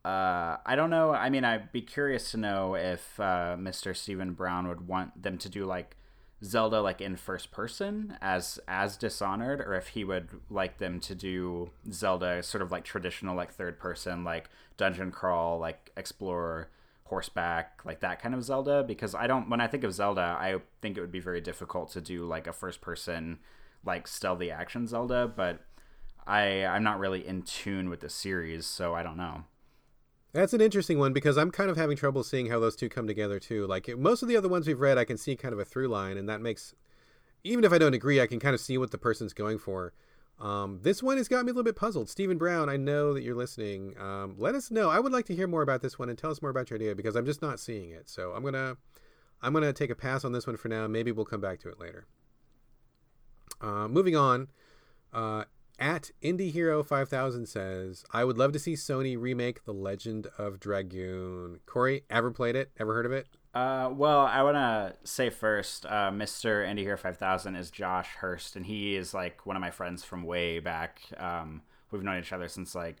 Uh, I don't know. I mean, I'd be curious to know if uh, Mr. Stephen Brown would want them to do like Zelda like in first person as as Dishonored, or if he would like them to do Zelda sort of like traditional like third person like dungeon crawl like explore horseback like that kind of Zelda. Because I don't when I think of Zelda, I think it would be very difficult to do like a first person like stealthy action Zelda, but I I'm not really in tune with the series, so I don't know. That's an interesting one because I'm kind of having trouble seeing how those two come together too. Like most of the other ones we've read, I can see kind of a through line, and that makes, even if I don't agree, I can kind of see what the person's going for. Um, this one has got me a little bit puzzled. Stephen Brown, I know that you're listening. Um, let us know. I would like to hear more about this one and tell us more about your idea because I'm just not seeing it. So I'm gonna, I'm gonna take a pass on this one for now. Maybe we'll come back to it later. Uh, moving on. Uh, at Indie Hero 5000 says, I would love to see Sony remake The Legend of Dragoon. Corey, ever played it? Ever heard of it? Uh, well, I want to say first, uh, Mr. Indie Hero 5000 is Josh Hurst, and he is like one of my friends from way back. Um, we've known each other since like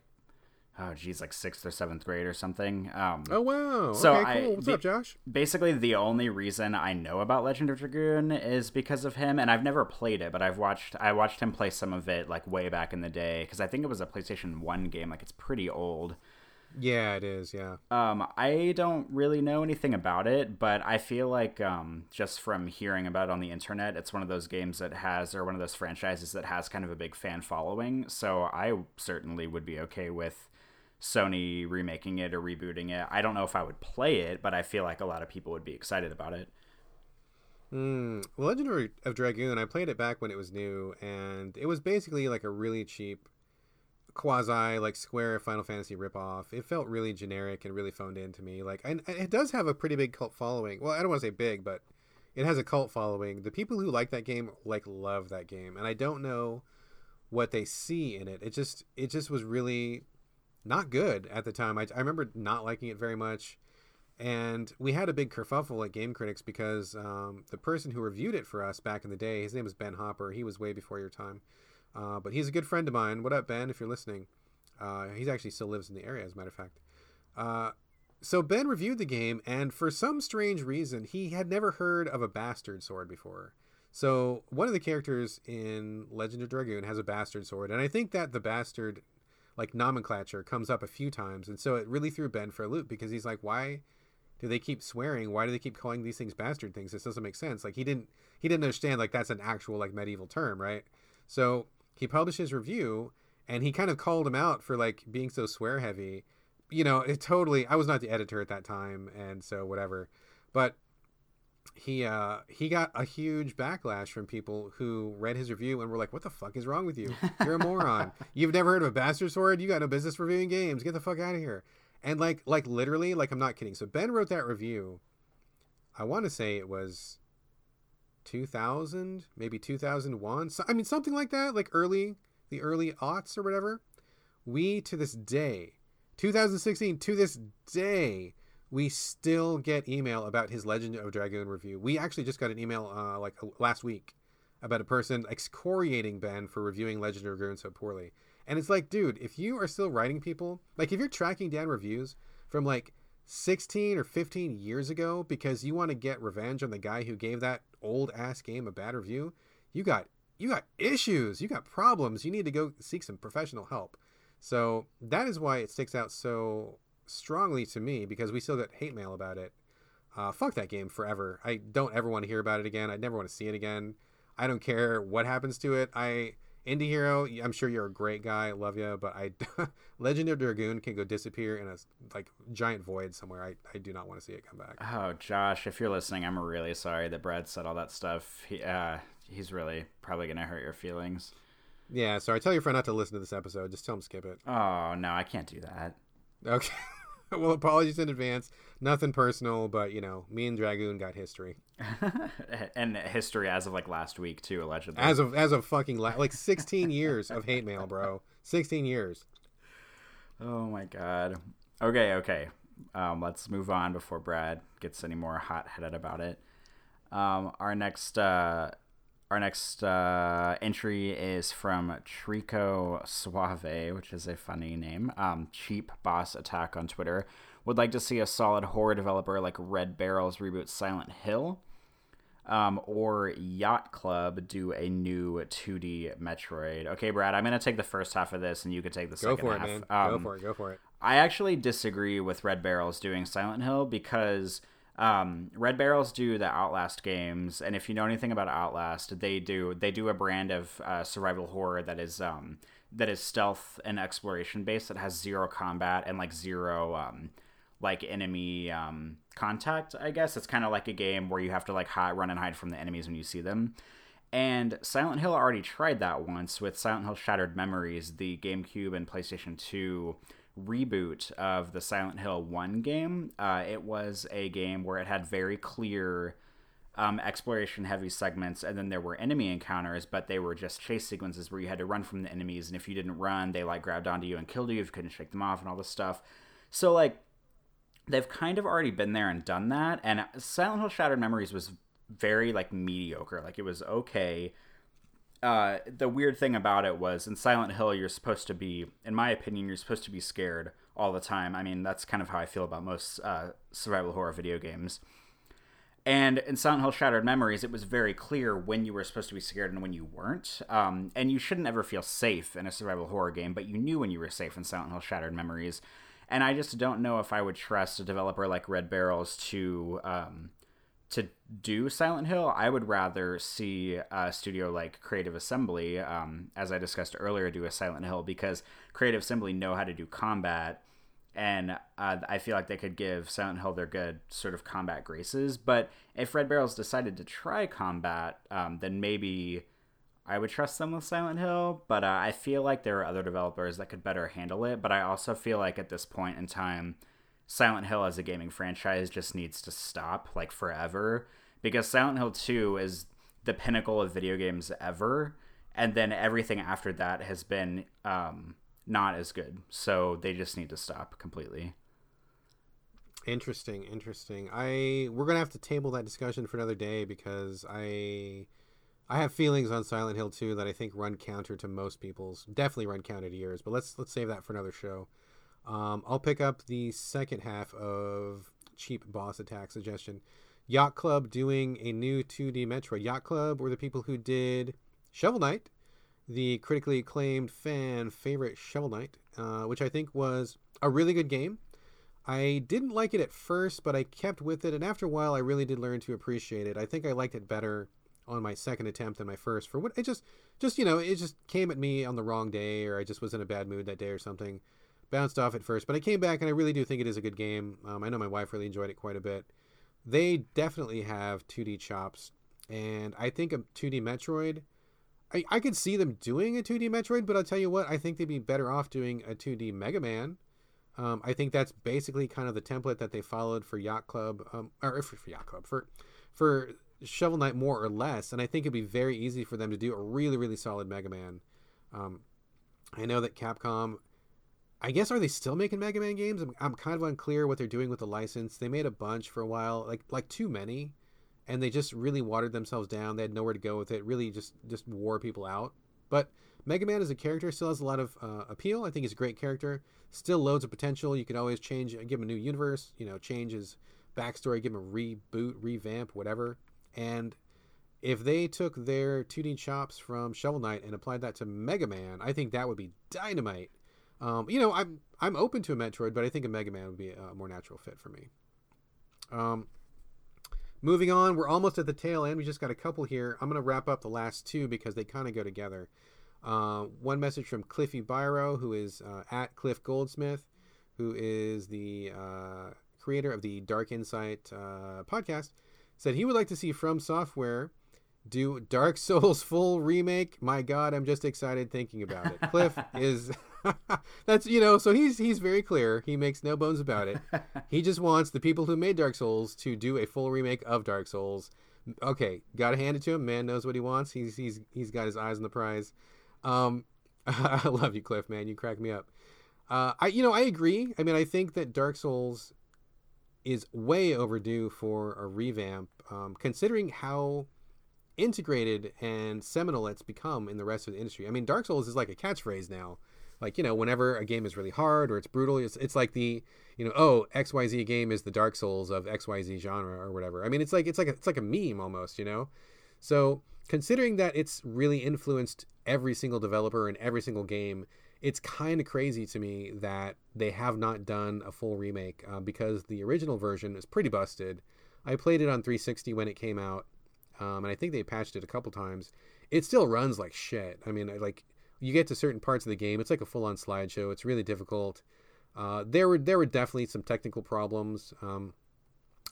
oh geez, like sixth or seventh grade or something. Um, oh wow! So okay, cool. I, What's up, Josh? Basically, the only reason I know about Legend of Dragoon is because of him, and I've never played it, but I've watched I watched him play some of it like way back in the day because I think it was a PlayStation One game. Like it's pretty old. Yeah, it is. Yeah. Um, I don't really know anything about it, but I feel like um, just from hearing about it on the internet, it's one of those games that has, or one of those franchises that has kind of a big fan following. So I certainly would be okay with Sony remaking it or rebooting it. I don't know if I would play it, but I feel like a lot of people would be excited about it. Mm, Legend of Dragoon, I played it back when it was new, and it was basically like a really cheap quasi like Square Final Fantasy ripoff. It felt really generic and really phoned in to me. Like, and it does have a pretty big cult following. Well, I don't want to say big, but it has a cult following. The people who like that game like love that game, and I don't know what they see in it. It just it just was really not good at the time. I, I remember not liking it very much. And we had a big kerfuffle at Game Critics because um, the person who reviewed it for us back in the day, his name was Ben Hopper. He was way before your time. Uh, but he's a good friend of mine. What up, Ben, if you're listening? Uh, he actually still lives in the area, as a matter of fact. Uh, so Ben reviewed the game, and for some strange reason, he had never heard of a bastard sword before. So one of the characters in Legend of Dragoon has a bastard sword, and I think that the bastard like nomenclature comes up a few times, and so it really threw Ben for a loop because he's like, why do they keep swearing? Why do they keep calling these things bastard things? This doesn't make sense. Like he didn't he didn't understand like that's an actual like medieval term, right? So he published his review and he kind of called him out for like being so swear heavy. You know, it totally I was not the editor at that time and so whatever. But he uh he got a huge backlash from people who read his review and were like, "What the fuck is wrong with you? You're a moron. You've never heard of a bastard sword? You got no business reviewing games. Get the fuck out of here." And like like literally, like I'm not kidding. So Ben wrote that review. I want to say it was 2000, maybe 2001. So, I mean, something like that, like early, the early aughts or whatever. We, to this day, 2016, to this day, we still get email about his Legend of Dragoon review. We actually just got an email uh, like last week about a person excoriating Ben for reviewing Legend of Dragoon so poorly. And it's like, dude, if you are still writing people, like if you're tracking down reviews from like 16 or 15 years ago because you want to get revenge on the guy who gave that old ass game a bad review, you got you got issues, you got problems. You need to go seek some professional help. So that is why it sticks out so strongly to me because we still get hate mail about it. Uh, fuck that game forever. I don't ever want to hear about it again. I never want to see it again. I don't care what happens to it. I Indie Hero, I'm sure you're a great guy. Love you, but I Legend of Dragoon can go disappear in a like giant void somewhere. I, I do not want to see it come back. Oh, Josh, if you're listening, I'm really sorry that Brad said all that stuff. He, uh, he's really probably gonna hurt your feelings. Yeah, sorry. Tell your friend not to listen to this episode. Just tell him skip it. Oh no, I can't do that. Okay. well, apologies in advance. Nothing personal, but you know, me and Dragoon got history. and history as of like last week too, allegedly. As of as of fucking la- like 16 years of hate mail, bro. 16 years. Oh my god. Okay, okay. Um, let's move on before Brad gets any more hot headed about it. Um, our next uh, our next uh, entry is from Trico Suave, which is a funny name. Um, Cheap Boss Attack on Twitter would like to see a solid horror developer like Red Barrels reboot Silent Hill, um, or Yacht Club do a new 2D Metroid. Okay, Brad, I'm gonna take the first half of this, and you can take the go second for half. it, man. Um, go for it. Go for it. I actually disagree with Red Barrels doing Silent Hill because um, Red Barrels do the Outlast games, and if you know anything about Outlast, they do they do a brand of uh, survival horror that is um, that is stealth and exploration based that has zero combat and like zero um, like enemy um, contact. I guess it's kind of like a game where you have to like hide, run and hide from the enemies when you see them. And Silent Hill already tried that once with Silent Hill Shattered Memories, the GameCube and PlayStation 2 reboot of the Silent Hill 1 game. Uh, it was a game where it had very clear um, exploration heavy segments, and then there were enemy encounters, but they were just chase sequences where you had to run from the enemies, and if you didn't run, they like grabbed onto you and killed you if you couldn't shake them off and all this stuff. So, like, they've kind of already been there and done that, and Silent Hill Shattered Memories was very like mediocre. Like, it was okay uh, the weird thing about it was in Silent Hill, you're supposed to be, in my opinion, you're supposed to be scared all the time. I mean, that's kind of how I feel about most uh, survival horror video games. And in Silent Hill Shattered Memories, it was very clear when you were supposed to be scared and when you weren't. Um, and you shouldn't ever feel safe in a survival horror game, but you knew when you were safe in Silent Hill Shattered Memories. and I just don't know if I would trust a developer like Red Barrels to um, to do Silent Hill. I would rather see a studio like Creative Assembly, um, as I discussed earlier, do a Silent Hill because Creative Assembly know how to do combat, and uh, I feel like they could give Silent Hill their good sort of combat graces. But if Red Barrels decided to try combat, um, then maybe I would trust them with Silent Hill, but uh, I feel like there are other developers that could better handle it. But I also feel like at this point in time, Silent Hill as a gaming franchise just needs to stop like forever because Silent Hill 2 is the pinnacle of video games ever, and then everything after that has been um, not as good. So they just need to stop completely. Interesting, interesting. I we're gonna have to table that discussion for another day because I I have feelings on Silent Hill 2 that I think run counter to most people's. Definitely run counter to yours, but let's let's save that for another show. Um, I'll pick up the second half of cheap boss attack suggestion. Yacht Club doing a new 2D Metroid. Yacht Club were the people who did Shovel Knight, the critically acclaimed fan favorite Shovel Knight, uh, which I think was a really good game. I didn't like it at first, but I kept with it, and after a while, I really did learn to appreciate it. I think I liked it better on my second attempt than my first for what it just just you know it just came at me on the wrong day or i just was in a bad mood that day or something bounced off at first but i came back and i really do think it is a good game. Um, i know my wife really enjoyed it quite a bit. They definitely have 2d chops and i think a 2d metroid I, I could see them doing a 2d metroid but i'll tell you what i think they'd be better off doing a 2d mega man. Um, i think that's basically kind of the template that they followed for yacht club um, or for, for yacht club for for Shovel Knight more or less, and I think it'd be very easy for them to do a really, really solid Mega Man. Um, I know that Capcom, I guess, are they still making Mega Man games? I'm, I'm kind of unclear what they're doing with the license. They made a bunch for a while, like like too many, and they just really watered themselves down. They had nowhere to go with it. Really, just just wore people out. But Mega Man as a character still has a lot of uh, appeal. I think he's a great character. Still loads of potential. You could always change, give him a new universe. You know, change his backstory, give him a reboot, revamp, whatever. And if they took their 2D chops from Shovel Knight and applied that to Mega Man, I think that would be dynamite. Um, you know, I'm I'm open to a Metroid, but I think a Mega Man would be a more natural fit for me. Um, moving on, we're almost at the tail end. We just got a couple here. I'm going to wrap up the last two because they kind of go together. Uh, one message from Cliffy Byro, who is uh, at Cliff Goldsmith, who is the uh, creator of the Dark Insight uh, podcast said he would like to see From Software do Dark Souls full remake. My God, I'm just excited thinking about it. Cliff is that's you know, so he's he's very clear. He makes no bones about it. He just wants the people who made Dark Souls to do a full remake of Dark Souls. Okay, gotta hand it to him. Man knows what he wants. He's he's he's got his eyes on the prize. Um, I love you, Cliff. Man, you crack me up. Uh, I you know I agree. I mean, I think that Dark Souls is way overdue for a revamp, um, considering how integrated and seminal it's become in the rest of the industry. I mean, Dark Souls is like a catchphrase now. Like you know, whenever a game is really hard or it's brutal, it's it's like the you know, oh X Y Z game is the Dark Souls of X Y Z genre or whatever. I mean, it's like it's like a, it's like a meme almost, you know. So considering that it's really influenced every single developer and every single game it's kind of crazy to me that they have not done a full remake uh, because the original version is pretty busted. I played it on 360 when it came out, um, and I think they patched it a couple times. It still runs like shit. I mean, like you get to certain parts of the game, it's like a full-on slideshow. It's really difficult. Uh, there were there were definitely some technical problems. Um,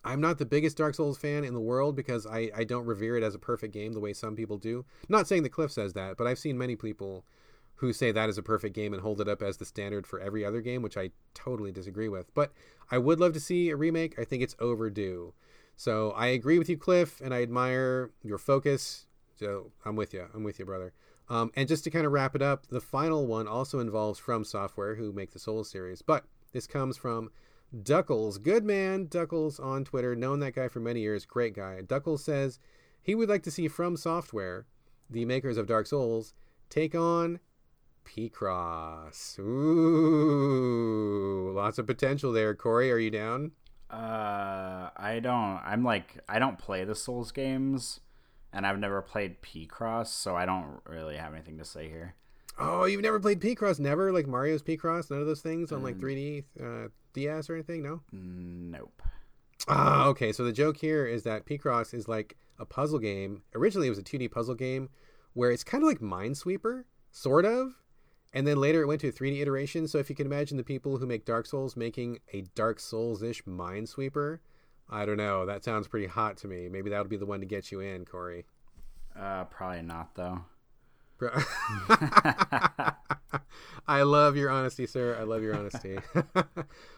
I'm not the biggest Dark Souls fan in the world because I, I don't revere it as a perfect game the way some people do. Not saying that Cliff says that, but I've seen many people who say that is a perfect game and hold it up as the standard for every other game, which I totally disagree with. But I would love to see a remake. I think it's overdue. So I agree with you, Cliff, and I admire your focus. So I'm with you. I'm with you, brother. Um, and just to kind of wrap it up, the final one also involves From Software, who make the Souls series. But this comes from Duckles. Good man, Duckles on Twitter. Known that guy for many years. Great guy. Duckles says he would like to see From Software, the makers of Dark Souls, take on Picross. Ooh, lots of potential there. Corey, are you down? Uh, I don't. I'm like, I don't play the Souls games, and I've never played Picross, so I don't really have anything to say here. Oh, you've never played Picross? Never like Mario's Picross? None of those things on like 3D uh, DS or anything? No. Nope. Ah, okay. So the joke here is that Picross is like a puzzle game. Originally, it was a 2D puzzle game where it's kind of like Minesweeper, sort of. And then later it went to a 3D iteration. So if you can imagine the people who make Dark Souls making a Dark Souls ish Minesweeper, I don't know. That sounds pretty hot to me. Maybe that would be the one to get you in, Corey. Uh, probably not though. I love your honesty, sir. I love your honesty.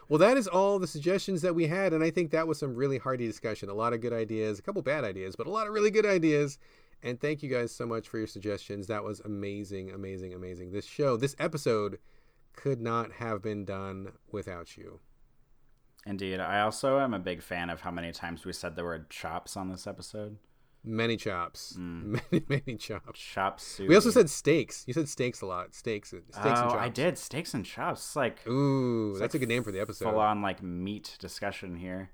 well, that is all the suggestions that we had, and I think that was some really hearty discussion. A lot of good ideas, a couple bad ideas, but a lot of really good ideas. And thank you guys so much for your suggestions. That was amazing, amazing, amazing. This show, this episode, could not have been done without you. Indeed. I also am a big fan of how many times we said the word chops on this episode. Many chops, hmm. many many chops. Chop suey. We also said steaks. You said steaks a lot. Steaks, steaks oh, and chops. I did steaks and chops. It's like Ooh, that's a good name for the episode. full on like meat discussion here.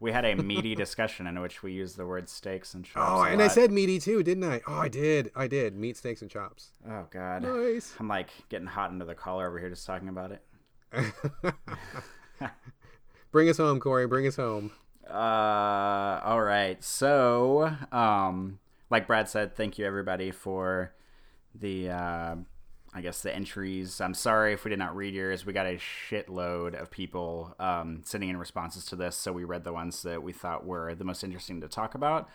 We had a meaty discussion in which we used the word steaks and oh, chops. Oh, and I said meaty too, didn't I? Oh, I did. I did. Meat, steaks, and chops. oh god, Nice. I'm like getting hot under the collar over here just talking about it. Bring us home, Corey. Bring us home. Uh, all right. So, um, like Brad said, thank you everybody for the, uh, I guess the entries. I'm sorry if we did not read yours. We got a shitload of people um, sending in responses to this, so we read the ones that we thought were the most interesting to talk about.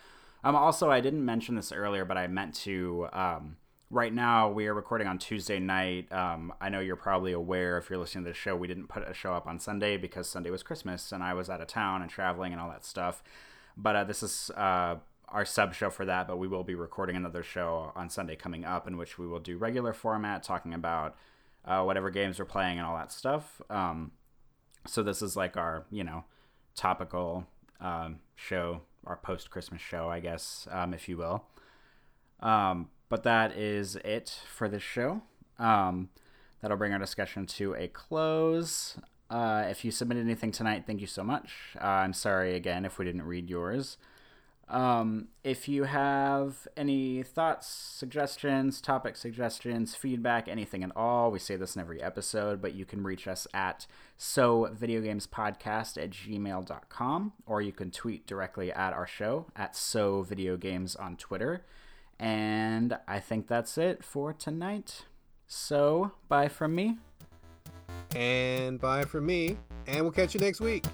Um, also, I didn't mention this earlier, but I meant to. Um, right now, we are recording on Tuesday night. Um, I know you're probably aware if you're listening to the show, we didn't put a show up on Sunday because Sunday was Christmas and I was out of town and traveling and all that stuff. But uh, this is uh, our sub show for that, but we will be recording another show on Sunday coming up in which we will do regular format talking about uh, whatever games we're playing and all that stuff. Um, so this is like our, you know, topical um, show, our post Christmas show, I guess, um, if you will. Um, but that is it for this show. Um, that'll bring our discussion to a close. Uh, if you submitted anything tonight, thank you so much. Uh, I'm sorry again if we didn't read yours. Um, if you have any thoughts, suggestions, topic suggestions, feedback, anything at all, we say this in every episode, but you can reach us at so videogamespodcast at gmail.com or you can tweet directly at our show at so videogames on Twitter. And I think that's it for tonight. So, bye from me. And bye from me. And we'll catch you next week.